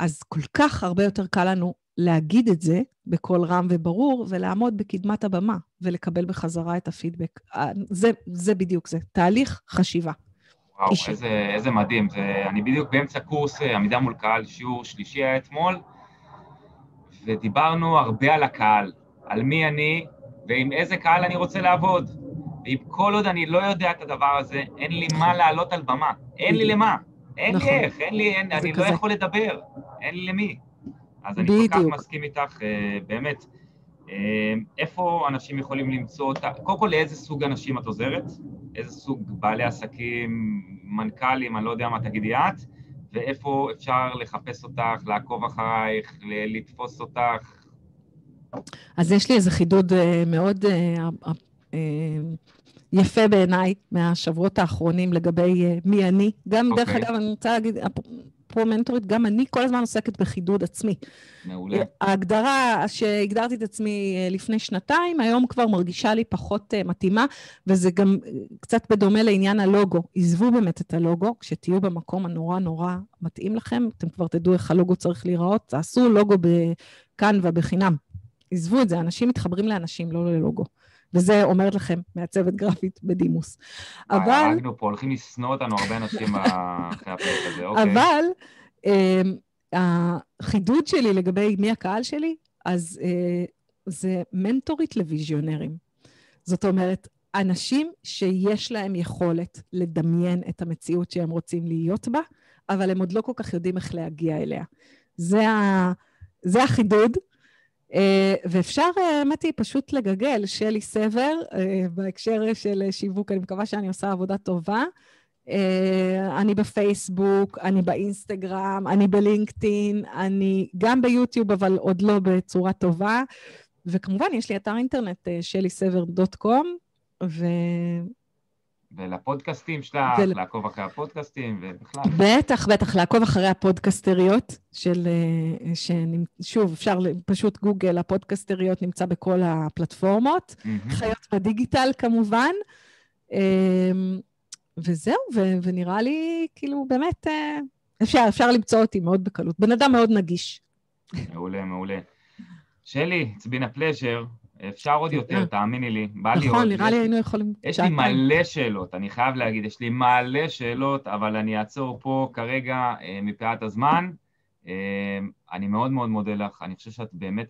אז כל כך הרבה יותר קל לנו להגיד את זה בקול רם וברור, ולעמוד בקדמת הבמה ולקבל בחזרה את הפידבק. זה, זה בדיוק זה, תהליך חשיבה.
וואו, איזה, איזה מדהים. זה, אני בדיוק באמצע קורס אה, עמידה מול קהל, שיעור שלישי היה אתמול, ודיברנו הרבה על הקהל, על מי אני ועם איזה קהל אני רוצה לעבוד. ואם כל עוד אני לא יודע את הדבר הזה, אין לי מה לעלות על במה. אין לי למה. אין לי נכון. איך, אין לי, אין, אני לא יכול לדבר. אין לי למי. אז אני כל כך מסכים איתך, אה, באמת. אה, איפה אנשים יכולים למצוא אותה? קודם כל, לאיזה סוג אנשים את עוזרת? איזה סוג בעלי עסקים, מנכ"לים, אני לא יודע מה תגידי את, ואיפה אפשר לחפש אותך, לעקוב אחרייך, לתפוס אותך?
אז יש לי איזה חידוד מאוד יפה בעיניי מהשבועות האחרונים לגבי מי אני. גם, okay. דרך אוקיי. אגב, אני רוצה להגיד, פרו-מנטורית, גם אני כל הזמן עוסקת בחידוד עצמי.
מעולה.
ההגדרה שהגדרתי את עצמי אה, לפני שנתיים, היום כבר מרגישה לי פחות אה, מתאימה, וזה גם אה, קצת בדומה לעניין הלוגו. עזבו באמת את הלוגו, כשתהיו במקום הנורא נורא מתאים לכם, אתם כבר תדעו איך הלוגו צריך להיראות, תעשו לוגו בקנווה בחינם. עזבו את זה, אנשים מתחברים לאנשים, לא ללוגו. וזה אומרת לכם מעצבת גרפית בדימוס.
אבל... הרגנו פה, הולכים לשנוא אותנו הרבה אנשים אחרי הפרק הזה, אוקיי.
אבל אמ, החידוד שלי לגבי מי הקהל שלי, אז אה, זה מנטורית לוויזיונרים. זאת אומרת, אנשים שיש להם יכולת לדמיין את המציאות שהם רוצים להיות בה, אבל הם עוד לא כל כך יודעים איך להגיע אליה. זה, ה... זה החידוד, ואפשר, אה, האמת היא, פשוט לגגל שלי סבר אה, בהקשר של שיווק, אני מקווה שאני עושה עבודה טובה. אני בפייסבוק, אני באינסטגרם, אני בלינקדאין, אני גם ביוטיוב, אבל עוד לא בצורה טובה. וכמובן, יש לי אתר אינטרנט, שלי-סבר.קום, ו...
ולפודקאסטים שלך, ול... לעקוב אחרי הפודקאסטים ובכלל.
בטח, בטח, לעקוב אחרי הפודקסטריות של... אה, שוב, אפשר פשוט גוגל, הפודקסטריות נמצא בכל הפלטפורמות. Mm-hmm. חיות בדיגיטל כמובן. אמ, וזהו, ו... ונראה לי, כאילו, באמת, אה, אפשר, אפשר למצוא אותי מאוד בקלות. בן אדם מאוד נגיש.
מעולה, מעולה. שלי, it's been a pleasure. אפשר עוד יותר, תאמיני לי. בא
לי נכון, נראה לי היינו יכולים...
יש לי מלא שאלות, אני חייב להגיד, יש לי מלא שאלות, אבל אני אעצור פה כרגע אה, מפאת הזמן. אה, אני מאוד מאוד מודה לך, אני חושב שאת באמת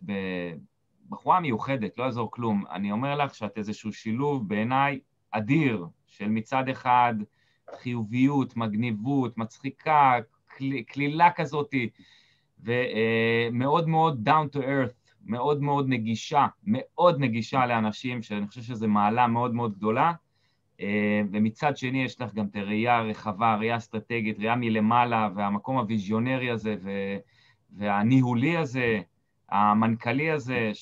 בחורה מיוחדת, לא יעזור כלום. אני אומר לך שאת איזשהו שילוב בעיניי אדיר של מצד אחד חיוביות, מגניבות, מצחיקה, קלילה כזאתי, ומאוד מאוד down to earth. מאוד מאוד נגישה, מאוד נגישה לאנשים, שאני חושב שזו מעלה מאוד מאוד גדולה. אה, ומצד שני יש לך גם את הראייה הרחבה, הראייה האסטרטגית, ראייה מלמעלה, והמקום הוויזיונרי הזה, והניהולי הזה, המנכ"לי הזה,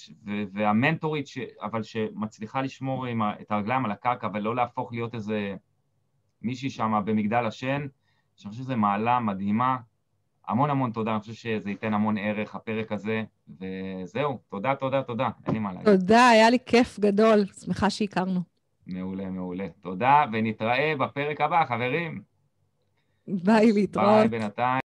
והמנטורית, ש... אבל שמצליחה לשמור את הרגליים על הקרקע ולא להפוך להיות איזה מישהי שם במגדל השן, שאני חושב שזו מעלה מדהימה. המון המון תודה, אני חושב שזה ייתן המון ערך, הפרק הזה, וזהו, תודה, תודה, תודה, אין לי מה להגיד.
תודה, היה לי כיף גדול, שמחה שהכרנו.
מעולה, מעולה. תודה, ונתראה בפרק הבא, חברים.
ביי, להתראות.
ביי, בינתיים.